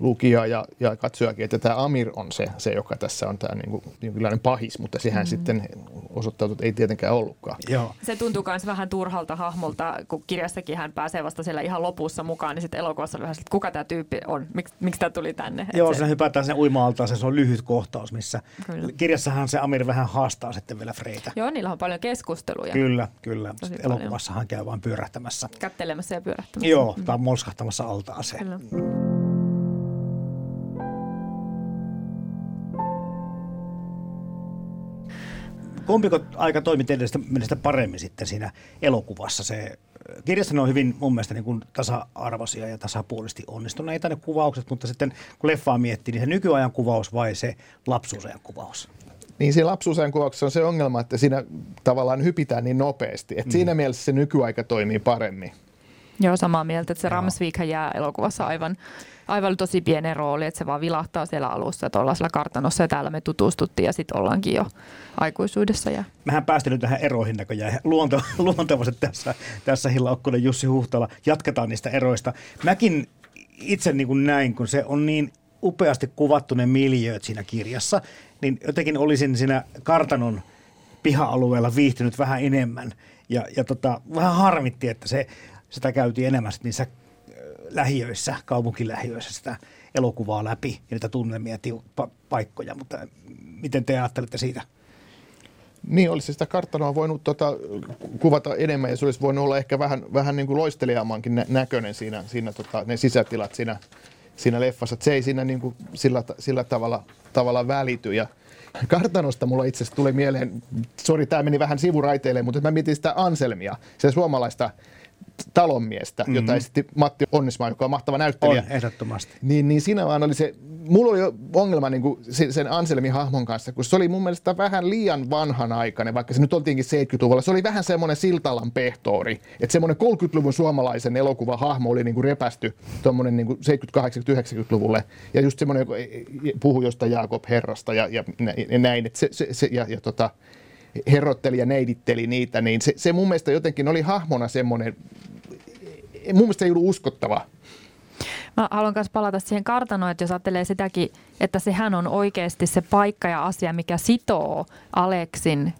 lukija ja, ja katsojakin, että tämä Amir on se, se joka tässä on tämä niin kuin, jonkinlainen pahis, mutta sehän mm. sitten osoittautui, että ei tietenkään ollutkaan. Joo. Se tuntuu myös vähän turhalta hahmolta, kun kirjassakin hän pääsee vasta siellä ihan lopussa mukaan, niin sitten elokuvassa vähän, että kuka tämä tyyppi on, Mik, miksi tämä tuli tänne. Joo, se, se hypätään sen uima se on lyhyt kohtaus, missä kyllä. kirjassahan se Amir vähän haastaa sitten vielä Freitä. Joo, niillä on paljon keskusteluja. Kyllä, kyllä. Elokuvassahan käy vain pyörähtämässä. Kättelemässä ja pyörähtämässä. Joo, mm. tai molskahtamassa altaaseen. Kyllä. Kumpiko aika toimi teidän mielestä paremmin sitten siinä elokuvassa? Se, kirjassa on hyvin mun mielestä niin kuin tasa-arvoisia ja tasapuolisesti onnistuneita ne kuvaukset, mutta sitten kun leffaa miettii, niin se nykyajan kuvaus vai se lapsuusajan kuvaus? Niin siinä lapsuusajan kuvauksessa on se ongelma, että siinä tavallaan hypitään niin nopeasti. Että mm. Siinä mielessä se nykyaika toimii paremmin. Joo, samaa mieltä, että se Ramsvik jää elokuvassa aivan, aivan tosi pienen rooli, että se vaan vilahtaa siellä alussa, että ollaan siellä kartanossa ja täällä me tutustuttiin ja sitten ollaankin jo aikuisuudessa. Ja... Mehän päästiin nyt tähän eroihin näköjään luonto, luontevasti tässä, tässä Hilla Okkonen, Jussi Huhtala. Jatketaan niistä eroista. Mäkin itse niin kuin näin, kun se on niin upeasti kuvattu ne miljööt siinä kirjassa, niin jotenkin olisin siinä kartanon piha-alueella viihtynyt vähän enemmän. Ja, ja tota, vähän harmitti, että se, sitä käytiin enemmän niissä lähiöissä, kaupunkilähiöissä sitä elokuvaa läpi ja niitä tunnelmia tiu, pa, paikkoja, mutta miten te ajattelette siitä? Niin, olisi sitä kartanoa voinut tota, kuvata enemmän ja se olisi voinut olla ehkä vähän, vähän niin kuin loistelijaamankin nä- näköinen siinä, siinä tota, ne sisätilat siinä, siinä leffassa. Että se ei siinä niin kuin sillä, sillä tavalla, tavalla välity. Ja kartanosta mulla itse asiassa tuli mieleen, sori tämä meni vähän sivuraiteille, mutta mä mietin sitä Anselmia, se suomalaista talonmiestä, mm-hmm. jota esitti Matti Onnismaa, joka on mahtava näyttelijä. On, ehdottomasti. Niin, niin siinä vaan oli se, mulla oli jo ongelma niin kuin sen Anselmin hahmon kanssa, kun se oli mun mielestä vähän liian vanhanaikainen, vaikka se nyt oltiinkin 70-luvulla. Se oli vähän semmoinen Siltalan pehtoori, että semmoinen 30-luvun suomalaisen elokuva hahmo oli niin kuin repästy tuommoinen niin 70-80-90-luvulle. Ja just semmoinen, joka puhui jostain Jaakob Herrasta ja, ja, näin, että se, se, se ja, ja tota, herrotteli ja neiditteli niitä, niin se, se mun mielestä jotenkin oli hahmona semmoinen, mun mielestä ei ollut uskottava. Mä haluan myös palata siihen kartanoon, että jos ajattelee sitäkin, että sehän on oikeasti se paikka ja asia, mikä sitoo Aleksin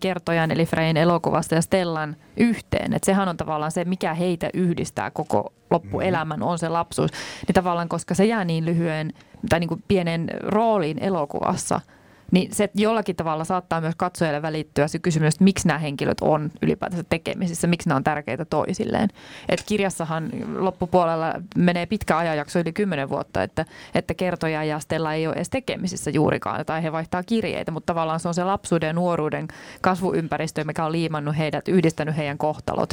kertojan eli Frein elokuvasta ja Stellan yhteen. Että sehän on tavallaan se, mikä heitä yhdistää koko loppuelämän, on se lapsuus. Niin tavallaan, koska se jää niin lyhyen tai niin kuin pienen rooliin elokuvassa – niin se jollakin tavalla saattaa myös katsojalle välittyä se kysymys, että miksi nämä henkilöt on ylipäätänsä tekemisissä, miksi nämä on tärkeitä toisilleen. Et kirjassahan loppupuolella menee pitkä ajanjakso yli kymmenen vuotta, että, että kertoja ja Stella ei ole edes tekemisissä juurikaan, tai he vaihtaa kirjeitä, mutta tavallaan se on se lapsuuden ja nuoruuden kasvuympäristö, mikä on liimannut heidät, yhdistänyt heidän kohtalot.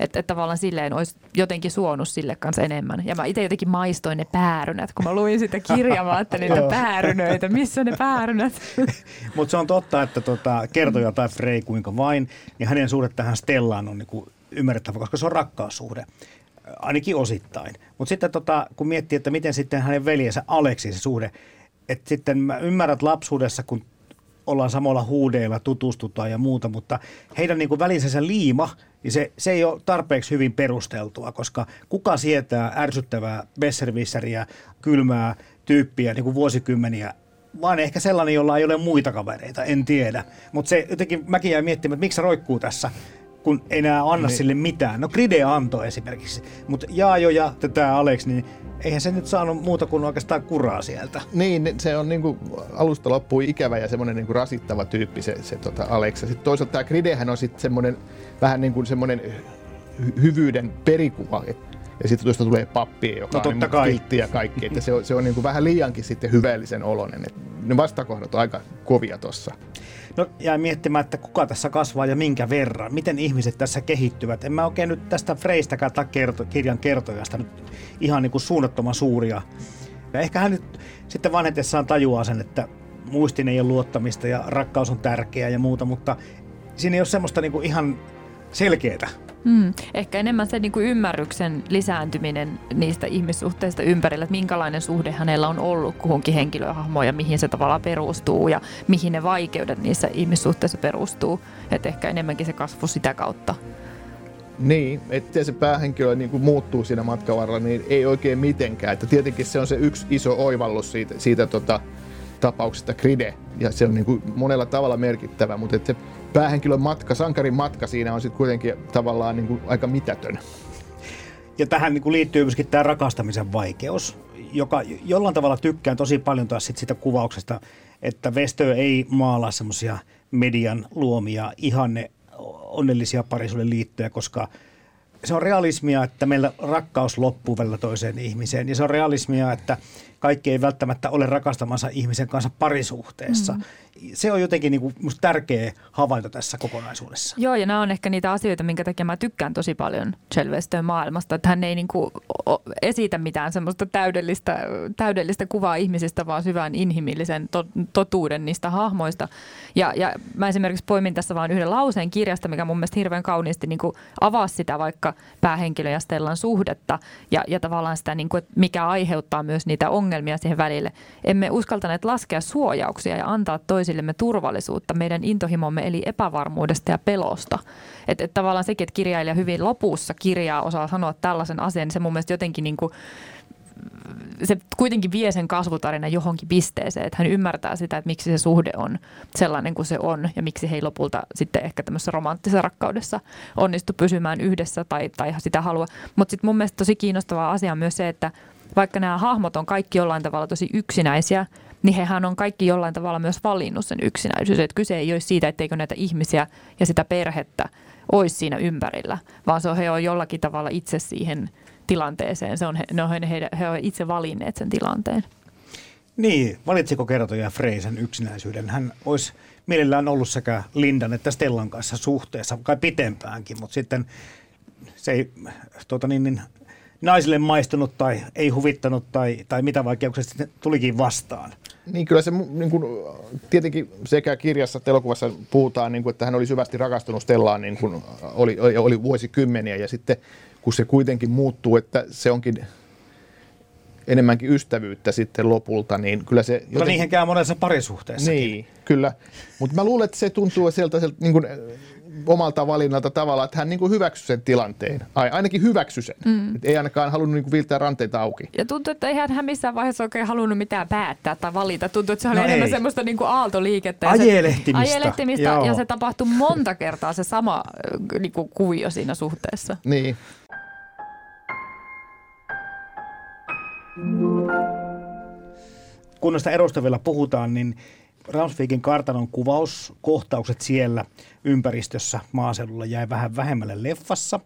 Että et tavallaan silleen olisi jotenkin suonut sille kanssa enemmän. Ja mä itse jotenkin maistoin ne päärynät, kun mä luin sitä kirjaa, mä ajattelin niitä päärynöitä, missä ne päärynät? Mutta se on totta, että tota, kertoja tai Frey kuinka vain, niin hänen suhde tähän Stellaan on niinku ymmärrettävä, koska se on rakkaussuhde ainakin osittain. Mutta sitten tota, kun miettii, että miten sitten hänen veljensä Aleksi se suhde, että sitten mä ymmärrän lapsuudessa, kun ollaan samalla huudeilla, tutustutaan ja muuta, mutta heidän niin välisensä liima, niin se, se ei ole tarpeeksi hyvin perusteltua, koska kuka sietää ärsyttävää besservisseriä, kylmää tyyppiä niin kuin vuosikymmeniä vaan ehkä sellainen, jolla ei ole muita kavereita, en tiedä. Mutta se jotenkin, mäkin jäin miettimään, että miksi se roikkuu tässä, kun ei enää anna niin. sille mitään. No Gride antoi esimerkiksi, mutta Jaajo ja tätä Alex, niin eihän se nyt saanut muuta kuin oikeastaan kuraa sieltä. Niin, se on niinku alusta loppuun ikävä ja semmoinen niinku rasittava tyyppi se, se tota Alex. Ja sitten toisaalta tämä Gridehän on sitten semmoinen vähän niin kuin semmoinen hyvyyden perikuva, että ja sitten tuosta tulee pappi, joka no, on niin kiltti ja kaikki. Että se on, se on niin kuin vähän liiankin sitten hyvällisen oloinen. Et ne vastakohdat on aika kovia tuossa. No jäin miettimään, että kuka tässä kasvaa ja minkä verran. Miten ihmiset tässä kehittyvät. En mä oikein nyt tästä Freistäkään tai kerto, kirjan kertojasta nyt ihan niin kuin suunnattoman suuria. Ja ehkä hän nyt sitten vanhetessaan tajuaa sen, että muistin ei ole luottamista ja rakkaus on tärkeää ja muuta, mutta siinä ei ole semmoista niin kuin ihan selkeää Mm, ehkä enemmän se niin kuin ymmärryksen lisääntyminen niistä ihmissuhteista ympärillä, että minkälainen suhde hänellä on ollut kuhunkin henkilöhahmoon ja mihin se tavallaan perustuu ja mihin ne vaikeudet niissä ihmissuhteissa perustuu. Että ehkä enemmänkin se kasvu sitä kautta. Niin, että se päähenkilö niin kuin muuttuu siinä matkan varrella, niin ei oikein mitenkään. Että tietenkin se on se yksi iso oivallus siitä, siitä tota, tapauksesta Kride, ja se on niin kuin monella tavalla merkittävä, mutta että se päähenkilön matka, sankarin matka siinä on sitten kuitenkin tavallaan niin kuin aika mitätön. Ja tähän niin kuin liittyy myöskin tämä rakastamisen vaikeus, joka jollain tavalla tykkään tosi paljon taas sit sitä kuvauksesta, että Vestö ei maalaa semmoisia median luomia ihanne onnellisia parisuuden liittoja, koska se on realismia, että meillä rakkaus loppuu välillä toiseen ihmiseen. Ja se on realismia, että kaikki ei välttämättä ole rakastamansa ihmisen kanssa parisuhteessa. Mm. Se on jotenkin niin kuin musta tärkeä havainto tässä kokonaisuudessa. Joo, ja nämä on ehkä niitä asioita, minkä takia mä tykkään tosi paljon Chelvestön maailmasta, että hän ei niin kuin esitä mitään semmoista täydellistä, täydellistä kuvaa ihmisistä, vaan syvän inhimillisen to, totuuden niistä hahmoista. Ja, ja mä esimerkiksi poimin tässä vain yhden lauseen kirjasta, mikä mun mielestä hirveän kauniisti niin kuin avaa sitä vaikka päähenkilö ja Stellan suhdetta ja, ja tavallaan sitä, niin kuin, että mikä aiheuttaa myös niitä ongelmia siihen välille. Emme uskaltaneet laskea suojauksia ja antaa toisillemme turvallisuutta meidän intohimomme eli epävarmuudesta ja pelosta. Että et tavallaan sekin, että kirjailija hyvin lopussa kirjaa osaa sanoa tällaisen asian, niin se mun mielestä jotenkin niin kuin se kuitenkin vie sen kasvutarina johonkin pisteeseen, että hän ymmärtää sitä, että miksi se suhde on sellainen kuin se on ja miksi he lopulta sitten ehkä tämmöisessä romanttisessa rakkaudessa onnistu pysymään yhdessä tai, tai sitä halua. Mutta sitten mun mielestä tosi kiinnostava asia on myös se, että vaikka nämä hahmot on kaikki jollain tavalla tosi yksinäisiä, niin hehän on kaikki jollain tavalla myös valinnut sen yksinäisyys. Että kyse ei ole siitä, etteikö näitä ihmisiä ja sitä perhettä olisi siinä ympärillä, vaan se on, he on jollakin tavalla itse siihen tilanteeseen. Se on, he, ne on, he, he ovat itse valinneet sen tilanteen. Niin, valitsiko kertoja Frey sen yksinäisyyden? Hän olisi mielellään ollut sekä Lindan että Stellan kanssa suhteessa, kai pitempäänkin, mutta sitten se ei tuota niin, niin, naisille maistunut tai ei huvittanut tai, tai mitä vaikeuksia sitten tulikin vastaan. Niin kyllä se niin kuin, tietenkin sekä kirjassa että elokuvassa puhutaan, niin kuin, että hän oli syvästi rakastunut Stellaan, niin kuin oli, oli, oli vuosikymmeniä ja sitten kun se kuitenkin muuttuu, että se onkin enemmänkin ystävyyttä sitten lopulta, niin kyllä se... Joten... No niihin käy monessa parisuhteessa. Niin, kyllä. Mutta mä luulen, että se tuntuu sieltä, sieltä niin kuin, omalta valinnalta tavalla, että hän niin kuin hyväksyi sen tilanteen. Ai, ainakin hyväksyi sen. Mm. Et ei ainakaan halunnut niin kuin viiltää ranteita auki. Ja tuntuu, että eihän hän missään vaiheessa oikein halunnut mitään päättää tai valita. Tuntuu, että se oli no enemmän ei. semmoista niin kuin aaltoliikettä. Ajelehtimistä. ajelehtimistä ja se tapahtui monta kertaa se sama niin kuin kuvio siinä suhteessa. Niin. Kun noista erosta vielä puhutaan, niin Ramsvikin kartanon kuvauskohtaukset siellä ympäristössä maaseudulla jäi vähän vähemmälle leffassa.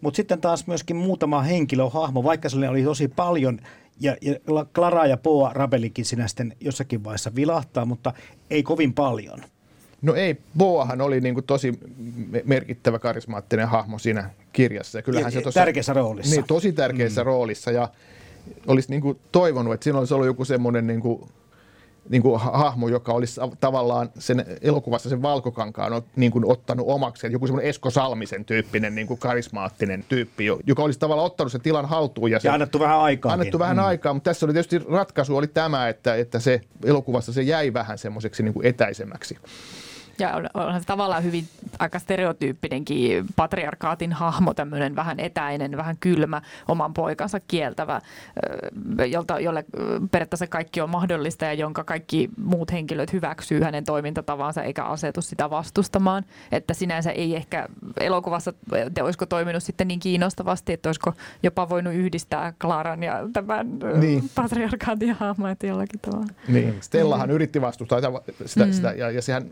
Mutta sitten taas myöskin muutama henkilöhahmo, vaikka se oli tosi paljon, ja, ja Clara ja Poa Rabelikin sinä sitten jossakin vaiheessa vilahtaa, mutta ei kovin paljon. No ei, Boahan oli niin kuin tosi merkittävä karismaattinen hahmo siinä kirjassa. Ja kyllähän ja, se tosi, tärkeässä roolissa. Niin, tosi tärkeässä mm. roolissa ja olisi niin kuin toivonut, että siinä olisi ollut joku semmoinen niin kuin niin kuin hahmo, joka olisi tavallaan sen elokuvassa sen valkokankaan niin kuin ottanut omaksi. Joku semmoinen Esko Salmisen tyyppinen niin kuin karismaattinen tyyppi, joka olisi tavallaan ottanut sen tilan haltuun. Ja, se, ja annettu vähän aikaa. Annettu vähän mm. aikaa, mutta tässä oli tietysti ratkaisu oli tämä, että, että se elokuvassa se jäi vähän semmoiseksi niin kuin etäisemmäksi. Ja on, onhan se tavallaan hyvin aika stereotyyppinenkin patriarkaatin hahmo, tämmöinen vähän etäinen, vähän kylmä, oman poikansa kieltävä, jolta, jolle periaatteessa kaikki on mahdollista ja jonka kaikki muut henkilöt hyväksyy hänen toimintatavansa eikä asetu sitä vastustamaan. Että sinänsä ei ehkä elokuvassa, te olisiko toiminut sitten niin kiinnostavasti, että olisiko jopa voinut yhdistää Klaran ja tämän niin. patriarkaatin hahmoja jollakin tavalla. Niin, Stellahan mm. yritti vastustaa sitä, sitä, mm. sitä ja, ja sehän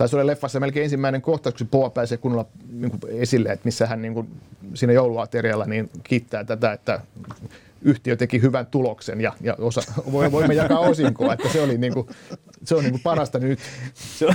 taisi olla leffassa melkein ensimmäinen kohtaus, kun Poa pääsee kunnolla niin kuin esille, että missä hän niin kuin, siinä jouluaterialla niin kiittää tätä, että yhtiö teki hyvän tuloksen ja, ja osa, voimme jakaa osinkoa, että se, oli niin kuin, se on niin kuin parasta nyt. Se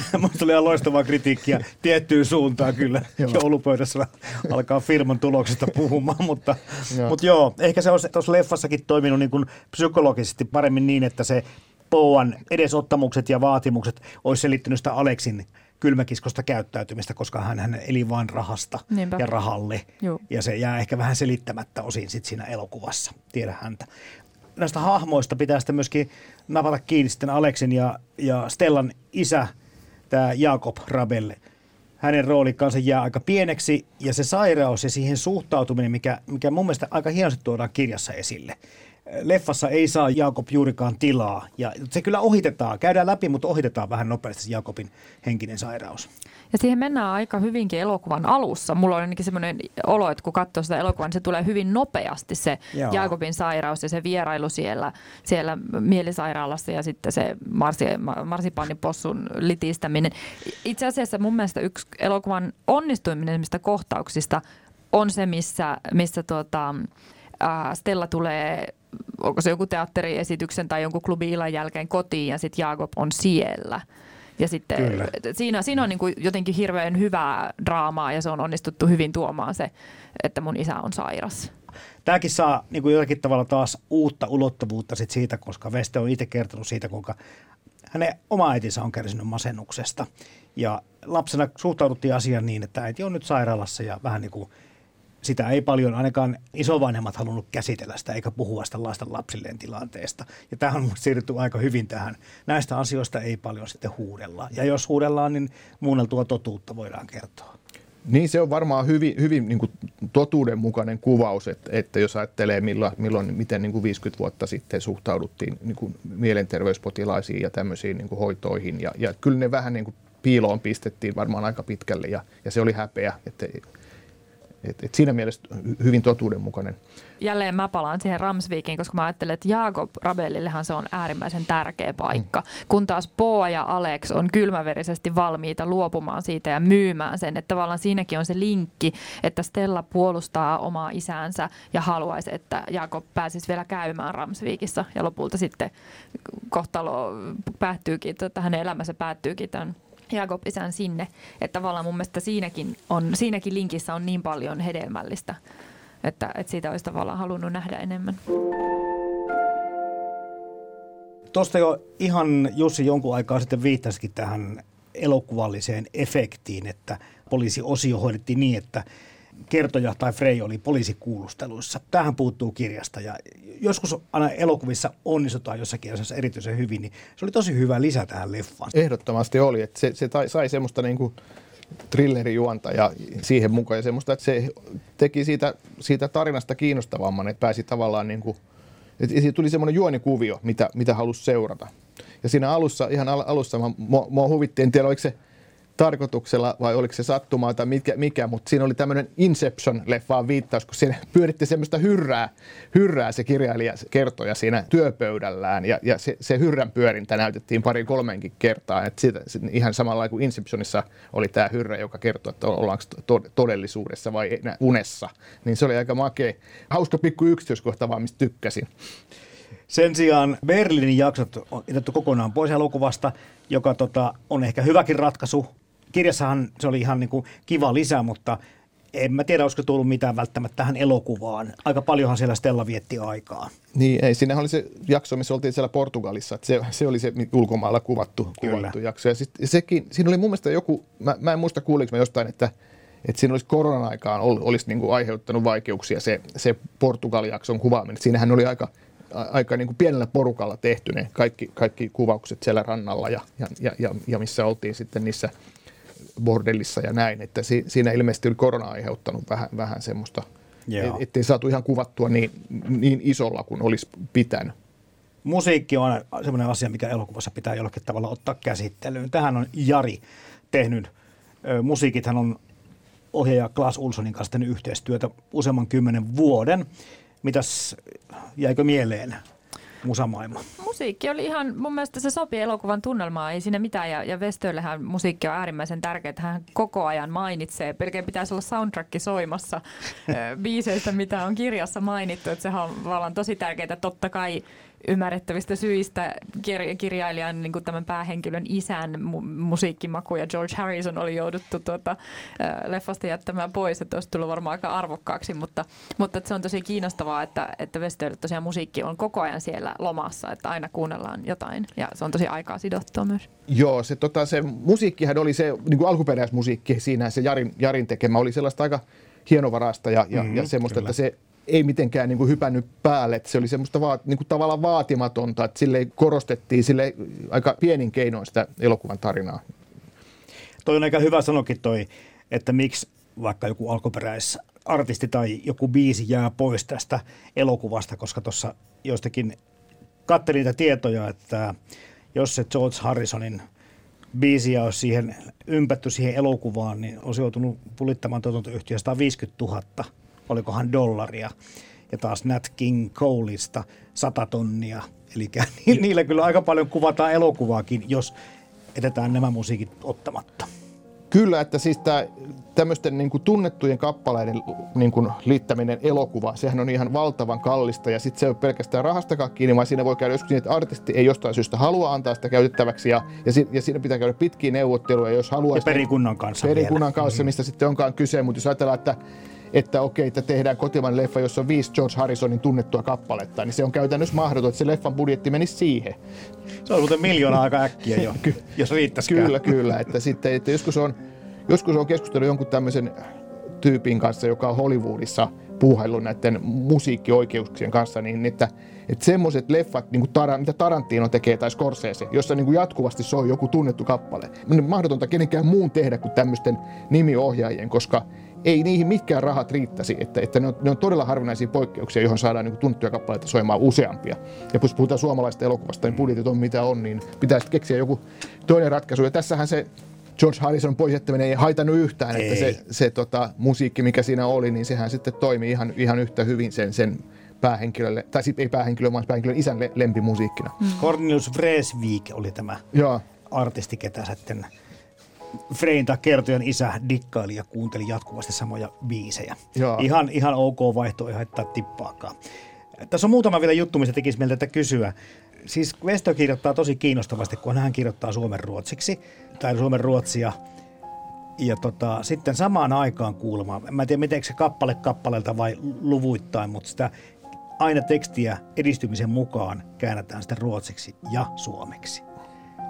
oli ihan loistavaa kritiikkiä tiettyyn suuntaan kyllä. Joulupöydässä alkaa firman tuloksesta puhumaan, mutta joo. mutta joo, ehkä se olisi tuossa leffassakin toiminut niin kuin psykologisesti paremmin niin, että se Pouan edesottamukset ja vaatimukset olisi selittynyt sitä Aleksin kylmäkiskosta käyttäytymistä, koska hän, hän eli vain rahasta Niinpä. ja rahalle. Joo. Ja se jää ehkä vähän selittämättä osin sit siinä elokuvassa, tiedä häntä. Näistä hahmoista pitää sitten myöskin napata kiinni sitten Aleksin ja, ja Stellan isä, tämä Jakob Rabelle. Hänen rooli kanssa jää aika pieneksi ja se sairaus ja siihen suhtautuminen, mikä, mikä mun mielestä aika hienosti tuodaan kirjassa esille leffassa ei saa Jaakob juurikaan tilaa. Ja se kyllä ohitetaan, käydään läpi, mutta ohitetaan vähän nopeasti se Jaakobin henkinen sairaus. Ja siihen mennään aika hyvinkin elokuvan alussa. Mulla on ainakin semmoinen olo, että kun katsoo sitä elokuvaa, niin se tulee hyvin nopeasti se Joo. Jaakobin sairaus ja se vierailu siellä, siellä mielisairaalassa ja sitten se marsi, marsipaanipossun litistäminen. Itse asiassa mun mielestä yksi elokuvan onnistuminen kohtauksista on se, missä, missä tuota, Stella tulee, onko se joku teatteriesityksen tai jonkun klubi illan jälkeen kotiin ja sitten Jaakob on siellä. Ja sitten Kyllä. siinä, siinä on niin kuin jotenkin hirveän hyvää draamaa ja se on onnistuttu hyvin tuomaan se, että mun isä on sairas. Tämäkin saa niin kuin jollakin tavalla taas uutta ulottuvuutta sit siitä, koska Veste on itse kertonut siitä, kuinka hänen oma äitinsä on kärsinyt masennuksesta. Ja lapsena suhtauduttiin asiaan niin, että äiti on nyt sairaalassa ja vähän niin kuin sitä ei paljon ainakaan isovanhemmat halunnut käsitellä sitä eikä puhua sitä lasten lapsilleen tilanteesta. Ja tähän on siirrytty aika hyvin tähän. Näistä asioista ei paljon sitten huudella. Ja jos huudellaan, niin muunneltua totuutta voidaan kertoa. Niin se on varmaan hyvin, hyvin niin kuin totuudenmukainen kuvaus, että, että jos ajattelee milloin, milloin miten niin kuin 50 vuotta sitten suhtauduttiin niin kuin mielenterveyspotilaisiin ja tämmöisiin niin kuin hoitoihin. Ja, ja kyllä ne vähän niin kuin piiloon pistettiin varmaan aika pitkälle ja, ja se oli häpeä. Että, et, et siinä mielessä hyvin totuudenmukainen. Jälleen mä palaan siihen Ramsvikiin, koska mä ajattelen, että Jaakob Rabellillehan se on äärimmäisen tärkeä paikka. Mm. Kun taas Poa ja Alex on kylmäverisesti valmiita luopumaan siitä ja myymään sen. Että tavallaan siinäkin on se linkki, että Stella puolustaa omaa isäänsä ja haluaisi, että Jaakob pääsisi vielä käymään Ramsvikissa. Ja lopulta sitten kohtalo päättyykin, että hänen elämänsä päättyykin tämän Jakob isän sinne. Että tavallaan mun mielestä siinäkin, on, siinäkin linkissä on niin paljon hedelmällistä, että, että siitä olisi tavallaan halunnut nähdä enemmän. Tuosta jo ihan Jussi jonkun aikaa sitten viittasikin tähän elokuvalliseen efektiin, että poliisiosio hoidettiin niin, että kertoja tai Frey oli poliisikuulusteluissa. Tähän puuttuu kirjasta ja joskus aina elokuvissa onnistutaan jossakin asiassa erityisen hyvin, niin se oli tosi hyvä lisä tähän leffaan. Ehdottomasti oli, että se, se sai semmoista niin kuin thrillerijuonta ja siihen mukaan ja semmoista, että se teki siitä, siitä tarinasta kiinnostavamman, että pääsi tavallaan niin kuin, että siitä tuli semmoinen juonikuvio, mitä, mitä halusi seurata. Ja siinä alussa, ihan alussa, mua, mua huvitti, en tiedä oliko se tarkoituksella vai oliko se sattumaa tai mikä, mikä mutta siinä oli tämmöinen Inception-leffaan viittaus, kun siinä pyöritti semmoista hyrrää, hyrrää se kirjailija kertoja siinä työpöydällään ja, ja se, se hyrrän pyörintä näytettiin pari kolmenkin kertaa, että siitä, ihan samalla kuin Inceptionissa oli tämä hyrrä, joka kertoo, että ollaanko todellisuudessa vai unessa, niin se oli aika makea. Hauska pikku yksityiskohta vaan, mistä tykkäsin. Sen sijaan Berliinin jaksot on jätetty kokonaan pois elokuvasta, joka tota, on ehkä hyväkin ratkaisu kirjassahan se oli ihan niin kuin kiva lisä, mutta en mä tiedä, olisiko tullut mitään välttämättä tähän elokuvaan. Aika paljonhan siellä Stella vietti aikaa. Niin, ei. Siinähän oli se jakso, missä oltiin siellä Portugalissa. Että se, se oli se ulkomailla kuvattu, kuvattu jakso. Ja sit, sekin, siinä oli mun mielestä joku, mä, mä en muista kuulinko mä jostain, että, että siinä olisi koronan aikaan ol, olisi niin kuin aiheuttanut vaikeuksia se, se Portugal-jakson kuvaaminen. Siinähän oli aika, aika niin kuin pienellä porukalla tehty ne kaikki, kaikki kuvaukset siellä rannalla ja, ja, ja, ja missä oltiin sitten niissä – bordellissa ja näin, että si, siinä ilmeisesti oli korona aiheuttanut vähän, vähän semmoista, et, ettei saatu ihan kuvattua niin, niin isolla kuin olisi pitänyt. Musiikki on semmoinen asia, mikä elokuvassa pitää jollakin tavalla ottaa käsittelyyn. Tähän on Jari tehnyt. Musiikithan on ohjaaja Klaas Ulsonin kanssa tehnyt yhteistyötä useamman kymmenen vuoden. Mitäs jäikö mieleen musamaailma? Musiikki oli ihan, mun mielestä se sopii elokuvan tunnelmaan, ei siinä mitään. Ja, ja Westöllehän musiikki on äärimmäisen tärkeää, hän koko ajan mainitsee. Pelkään pitäisi olla soundtrack soimassa biiseistä, mitä on kirjassa mainittu. Että sehän on vallan tosi tärkeää. Totta kai ymmärrettävistä syistä kir- kirjailijan niin tämän päähenkilön isän mu- musiikkimaku ja George Harrison oli jouduttu tuota, äh, leffasta jättämään pois, että olisi tullut varmaan aika arvokkaaksi, mutta, mutta että se on tosi kiinnostavaa, että, että Westölle tosiaan musiikki on koko ajan siellä lomassa, että aina kuunnellaan jotain ja se on tosi aikaa sidottua myös. Joo, se, tota, se musiikkihan oli se niin kuin alkuperäismusiikki siinä, se Jarin, Jarin tekemä oli sellaista aika hienovarasta ja, ja, mm, ja semmoista, kyllä. että se ei mitenkään niin kuin hypännyt päälle. Että se oli semmoista vaat, niin kuin tavallaan vaatimatonta, että sille korostettiin sille aika pienin keinoin sitä elokuvan tarinaa. Toi on aika hyvä sanokin toi, että miksi vaikka joku alkuperäis artisti tai joku biisi jää pois tästä elokuvasta, koska tuossa joistakin katselin niitä tietoja, että jos se George Harrisonin biisiä olisi siihen ympätty siihen elokuvaan, niin olisi joutunut pulittamaan tuotantoyhtiö 150 000 olikohan dollaria. Ja taas Nat King Coleista 100 tonnia. Eli niillä kyllä aika paljon kuvataan elokuvaakin, jos etetään nämä musiikit ottamatta. Kyllä, että siis tämä tämmöisten niin kuin tunnettujen kappaleiden niin kuin liittäminen elokuva, sehän on ihan valtavan kallista ja sitten se ei ole pelkästään rahastakaan kiinni, vaan siinä voi käydä joskus niin, että artisti ei jostain syystä halua antaa sitä käytettäväksi ja, ja, si, ja siinä pitää käydä pitkiä neuvotteluja, jos haluaa. Ja perikunnan kanssa Perikunnan vielä. kanssa, mm. mistä sitten onkaan kyse, mutta jos ajatellaan, että että okei, että tehdään kotimainen leffa, jossa on viisi George Harrisonin tunnettua kappaletta, niin se on käytännössä mahdoton, että se leffan budjetti menisi siihen. Se on muuten miljoona aika äkkiä jo, Ky- jos riittäisi. Kyllä, kyllä. Että sitten, että joskus on, joskus on keskustellut jonkun tämmöisen tyypin kanssa, joka on Hollywoodissa puuhaillut näiden musiikkioikeuksien kanssa, niin että, että semmoiset leffat, niin kuin Tar- mitä Tarantino tekee tai Scorsese, jossa niin kuin jatkuvasti soi joku tunnettu kappale, niin mahdotonta kenenkään muun tehdä kuin tämmöisten nimiohjaajien, koska ei niihin mitkään rahat riittäisi, että, että ne, on, ne on todella harvinaisia poikkeuksia, johon saadaan niin tunnettuja kappaleita soimaan useampia. Ja jos puhutaan suomalaista elokuvasta, niin budjetit on mitä on, niin pitäisi keksiä joku toinen ratkaisu. Ja tässähän se George Harrison pois jättäminen ei haitannut yhtään, ei. että se, se tota, musiikki, mikä siinä oli, niin sehän sitten toimi ihan, ihan yhtä hyvin sen, sen päähenkilölle, tai sitten ei päähenkilö, vaan päähenkilön isän lempimusiikkina. Mm. Cornelius Vreeswijk oli tämä Joo. artisti, ketä sitten Freinta kertojan isä dikkaili ja kuunteli jatkuvasti samoja biisejä. Joo. Ihan, ihan ok vaihto, ei haittaa tippaakaan. Tässä on muutama vielä juttu, mistä tekisi meiltä tätä kysyä. Siis Vesto kirjoittaa tosi kiinnostavasti, kun hän kirjoittaa suomen ruotsiksi, tai suomen ruotsia. Ja tota, sitten samaan aikaan kuulemaan, mä en tiedä miten se kappale kappaleelta vai luvuittain, mutta sitä aina tekstiä edistymisen mukaan käännetään sitten ruotsiksi ja suomeksi.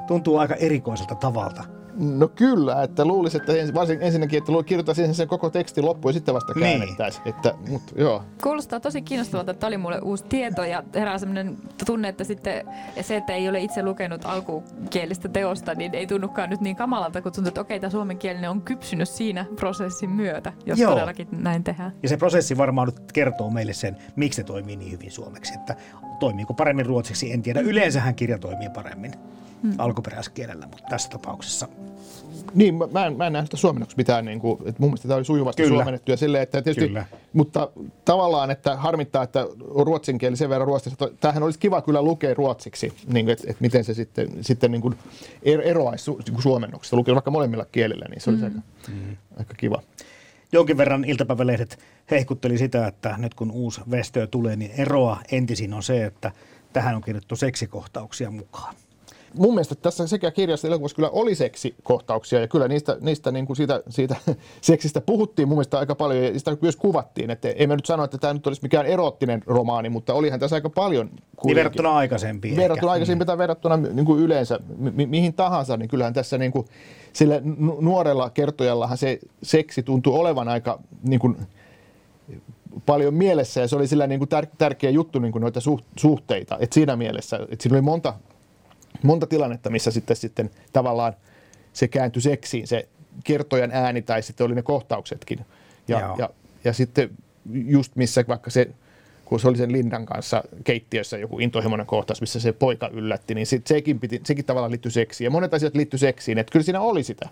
Tuntuu aika erikoiselta tavalta No kyllä, että luulisin, että ens, varsin ensinnäkin, että kirjoittaisi sen koko teksti loppuun ja sitten vasta niin. käännettäisiin. Niin. Että, mut, joo. Kuulostaa tosi kiinnostavalta, että oli mulle uusi tieto ja herää sellainen tunne, että sitten se, että ei ole itse lukenut alkukielistä teosta, niin ei tunnukaan nyt niin kamalalta, kun tuntuu, että okei, tämä suomenkielinen on kypsynyt siinä prosessin myötä, jos joo. todellakin näin tehdään. Ja se prosessi varmaan nyt kertoo meille sen, miksi se toimii niin hyvin suomeksi, että toimiiko paremmin ruotsiksi, en tiedä. Yleensähän kirja toimii paremmin mm. alkuperäiskielellä, mutta tässä tapauksessa... Niin, mä en, mä en näe sitä suomennoksi mitään, niin kuin, että mun mielestä tämä oli sujuvasti Kyllä. suomennettu ja silleen, että tietysti, Kyllä. mutta tavallaan, että harmittaa, että ruotsin kieli sen verran ruotsista, tämähän olisi kiva kyllä lukea ruotsiksi, niin kuin, että, että miten se sitten, sitten niin kuin er, eroaisi su, niin suomennoksesta, lukea vaikka molemmilla kielillä, niin se olisi mm. aika, mm. aika kiva jonkin verran iltapäivälehdet hehkutteli sitä, että nyt kun uusi Vestö tulee, niin eroa entisin on se, että tähän on kirjoittu seksikohtauksia mukaan mun mielestä tässä sekä kirjassa että elokuvassa kyllä oli seksikohtauksia ja kyllä niistä, niistä niin kuin siitä, siitä seksistä puhuttiin mun mielestä aika paljon ja sitä myös kuvattiin. Että ei mä nyt sano, että tämä nyt olisi mikään erottinen romaani, mutta olihan tässä aika paljon. Niin verrattuna aikaisempiin. Verrattuna aikaisempiin tai verrattuna niin kuin yleensä mi- mihin tahansa, niin kyllähän tässä niin kuin, sille nuorella kertojallahan se seksi tuntuu olevan aika niin kuin, paljon mielessä ja se oli sillä niin kuin tär- tärkeä juttu niin kuin noita suhteita. Et siinä mielessä, että siinä oli monta monta tilannetta, missä sitten, sitten tavallaan se kääntyi seksiin, se kertojan ääni tai sitten oli ne kohtauksetkin. Ja, ja, ja sitten just missä vaikka se, kun se oli sen Lindan kanssa keittiössä joku intohimoinen kohtaus, missä se poika yllätti, niin sit sekin, piti, sekin tavallaan liittyi seksiin. Ja monet asiat liittyi seksiin, että kyllä siinä oli sitä.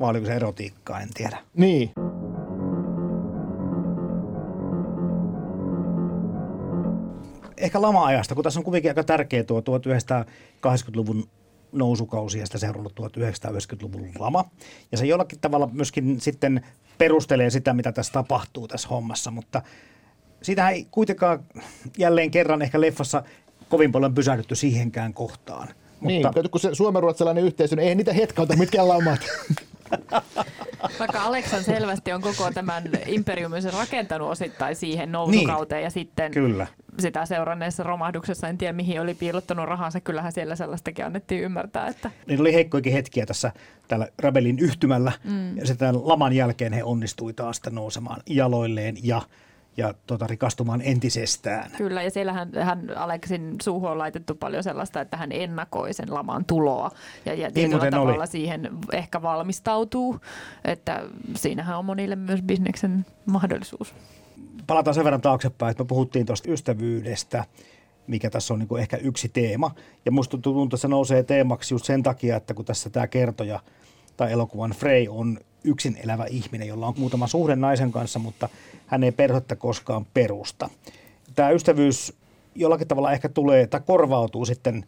Vai oliko se erotiikkaa, en tiedä. Niin. Ehkä lama-ajasta, kun tässä on kuitenkin aika tärkeä tuo 1980-luvun nousukausi ja sitä seurannut 1990-luvun lama. Ja se jollakin tavalla myöskin sitten perustelee sitä, mitä tässä tapahtuu tässä hommassa, mutta sitä ei kuitenkaan jälleen kerran ehkä leffassa kovin paljon pysähdytty siihenkään kohtaan. Niin, mutta... kun se suomenruotsalainen yhteisö, niin ei niitä hetkauta mitkään lamat. Vaikka Aleksan selvästi on koko tämän imperiumin rakentanut osittain siihen nousukauteen niin. ja sitten Kyllä. sitä seuranneessa romahduksessa, en tiedä mihin oli piilottanut rahansa, kyllähän siellä sellaistakin annettiin ymmärtää. Että... Niin oli heikkoikin hetkiä tässä tällä Rabelin yhtymällä mm. ja sitten laman jälkeen he onnistui taas nousemaan jaloilleen ja ja tota, rikastumaan entisestään. Kyllä, ja siellähän hän Aleksin suuhun on laitettu paljon sellaista, että hän ennakoi sen laman tuloa ja, ja niin tietyllä tavalla oli. siihen ehkä valmistautuu, että siinähän on monille myös bisneksen mahdollisuus. Palataan sen verran taaksepäin, että me puhuttiin tuosta ystävyydestä, mikä tässä on niin kuin ehkä yksi teema. Ja musta tuntuu, että se nousee teemaksi just sen takia, että kun tässä tämä kertoja tai elokuvan Frey on yksin elävä ihminen, jolla on muutama suhde naisen kanssa, mutta hän ei perhettä koskaan perusta. Tämä ystävyys jollakin tavalla ehkä tulee tai korvautuu sitten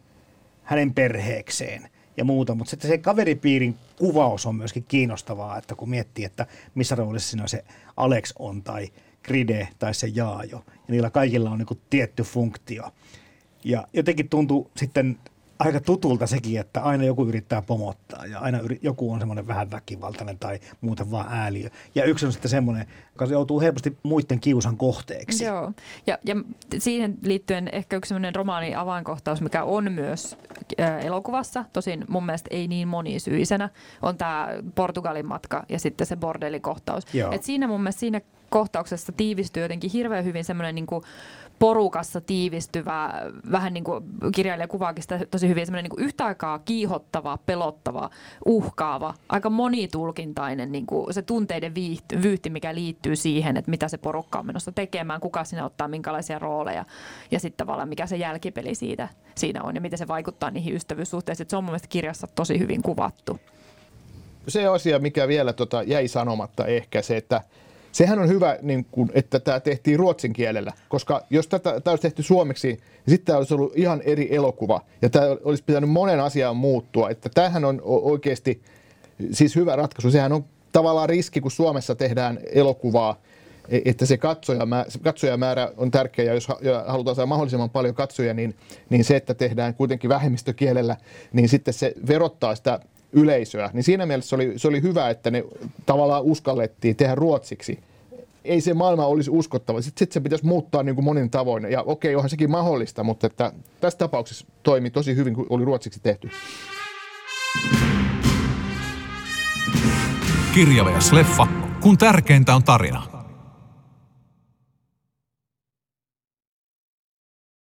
hänen perheekseen. ja muuta, mutta sitten se kaveripiirin kuvaus on myöskin kiinnostavaa, että kun miettii, että missä roolissa siinä se Alex on tai Gride tai se Jaajo, ja niillä kaikilla on niin tietty funktio. Ja jotenkin tuntuu sitten aika tutulta sekin, että aina joku yrittää pomottaa ja aina yri, joku on semmoinen vähän väkivaltainen tai muuten vaan ääliö. Ja yksi on sitten semmoinen, joka joutuu helposti muiden kiusan kohteeksi. Joo, ja, ja siihen liittyen ehkä yksi semmoinen romaani avainkohtaus, mikä on myös äh, elokuvassa, tosin mun mielestä ei niin monisyisenä, on tämä Portugalin matka ja sitten se bordelikohtaus. Et siinä mun mielestä siinä kohtauksessa tiivistyy jotenkin hirveän hyvin semmoinen niin kuin porukassa tiivistyvä, vähän niin kuin kirjailija kuvaakin sitä tosi hyvin, semmoinen niin yhtä aikaa kiihottava, pelottava, uhkaava, aika monitulkintainen niin kuin se tunteiden viihty, vyyhti, mikä liittyy siihen, että mitä se porukka on menossa tekemään, kuka sinä ottaa minkälaisia rooleja ja sitten tavallaan mikä se jälkipeli siitä, siinä on ja miten se vaikuttaa niihin ystävyyssuhteisiin. Se on mun mielestä kirjassa tosi hyvin kuvattu. Se asia, mikä vielä tota jäi sanomatta ehkä se, että Sehän on hyvä, niin kun, että tämä tehtiin ruotsin kielellä, koska jos tätä, tämä olisi tehty suomeksi, niin sitten tämä olisi ollut ihan eri elokuva. Ja tämä olisi pitänyt monen asiaan muuttua. Että tämähän on oikeasti siis hyvä ratkaisu. Sehän on tavallaan riski, kun Suomessa tehdään elokuvaa, e, että se katsojamäärä, katsojamäärä on tärkeä, ja jos halutaan saada mahdollisimman paljon katsojia, niin, niin se, että tehdään kuitenkin vähemmistökielellä, niin sitten se verottaa sitä yleisöä. Niin siinä mielessä se oli, se oli hyvä, että ne tavallaan uskallettiin tehdä ruotsiksi. Ei se maailma olisi uskottava. Sitten sit se pitäisi muuttaa niin kuin monin tavoin. Ja okei, onhan sekin mahdollista, mutta että tässä tapauksessa toimi tosi hyvin, kun oli ruotsiksi tehty. Kirja Leffa, kun tärkeintä on tarina.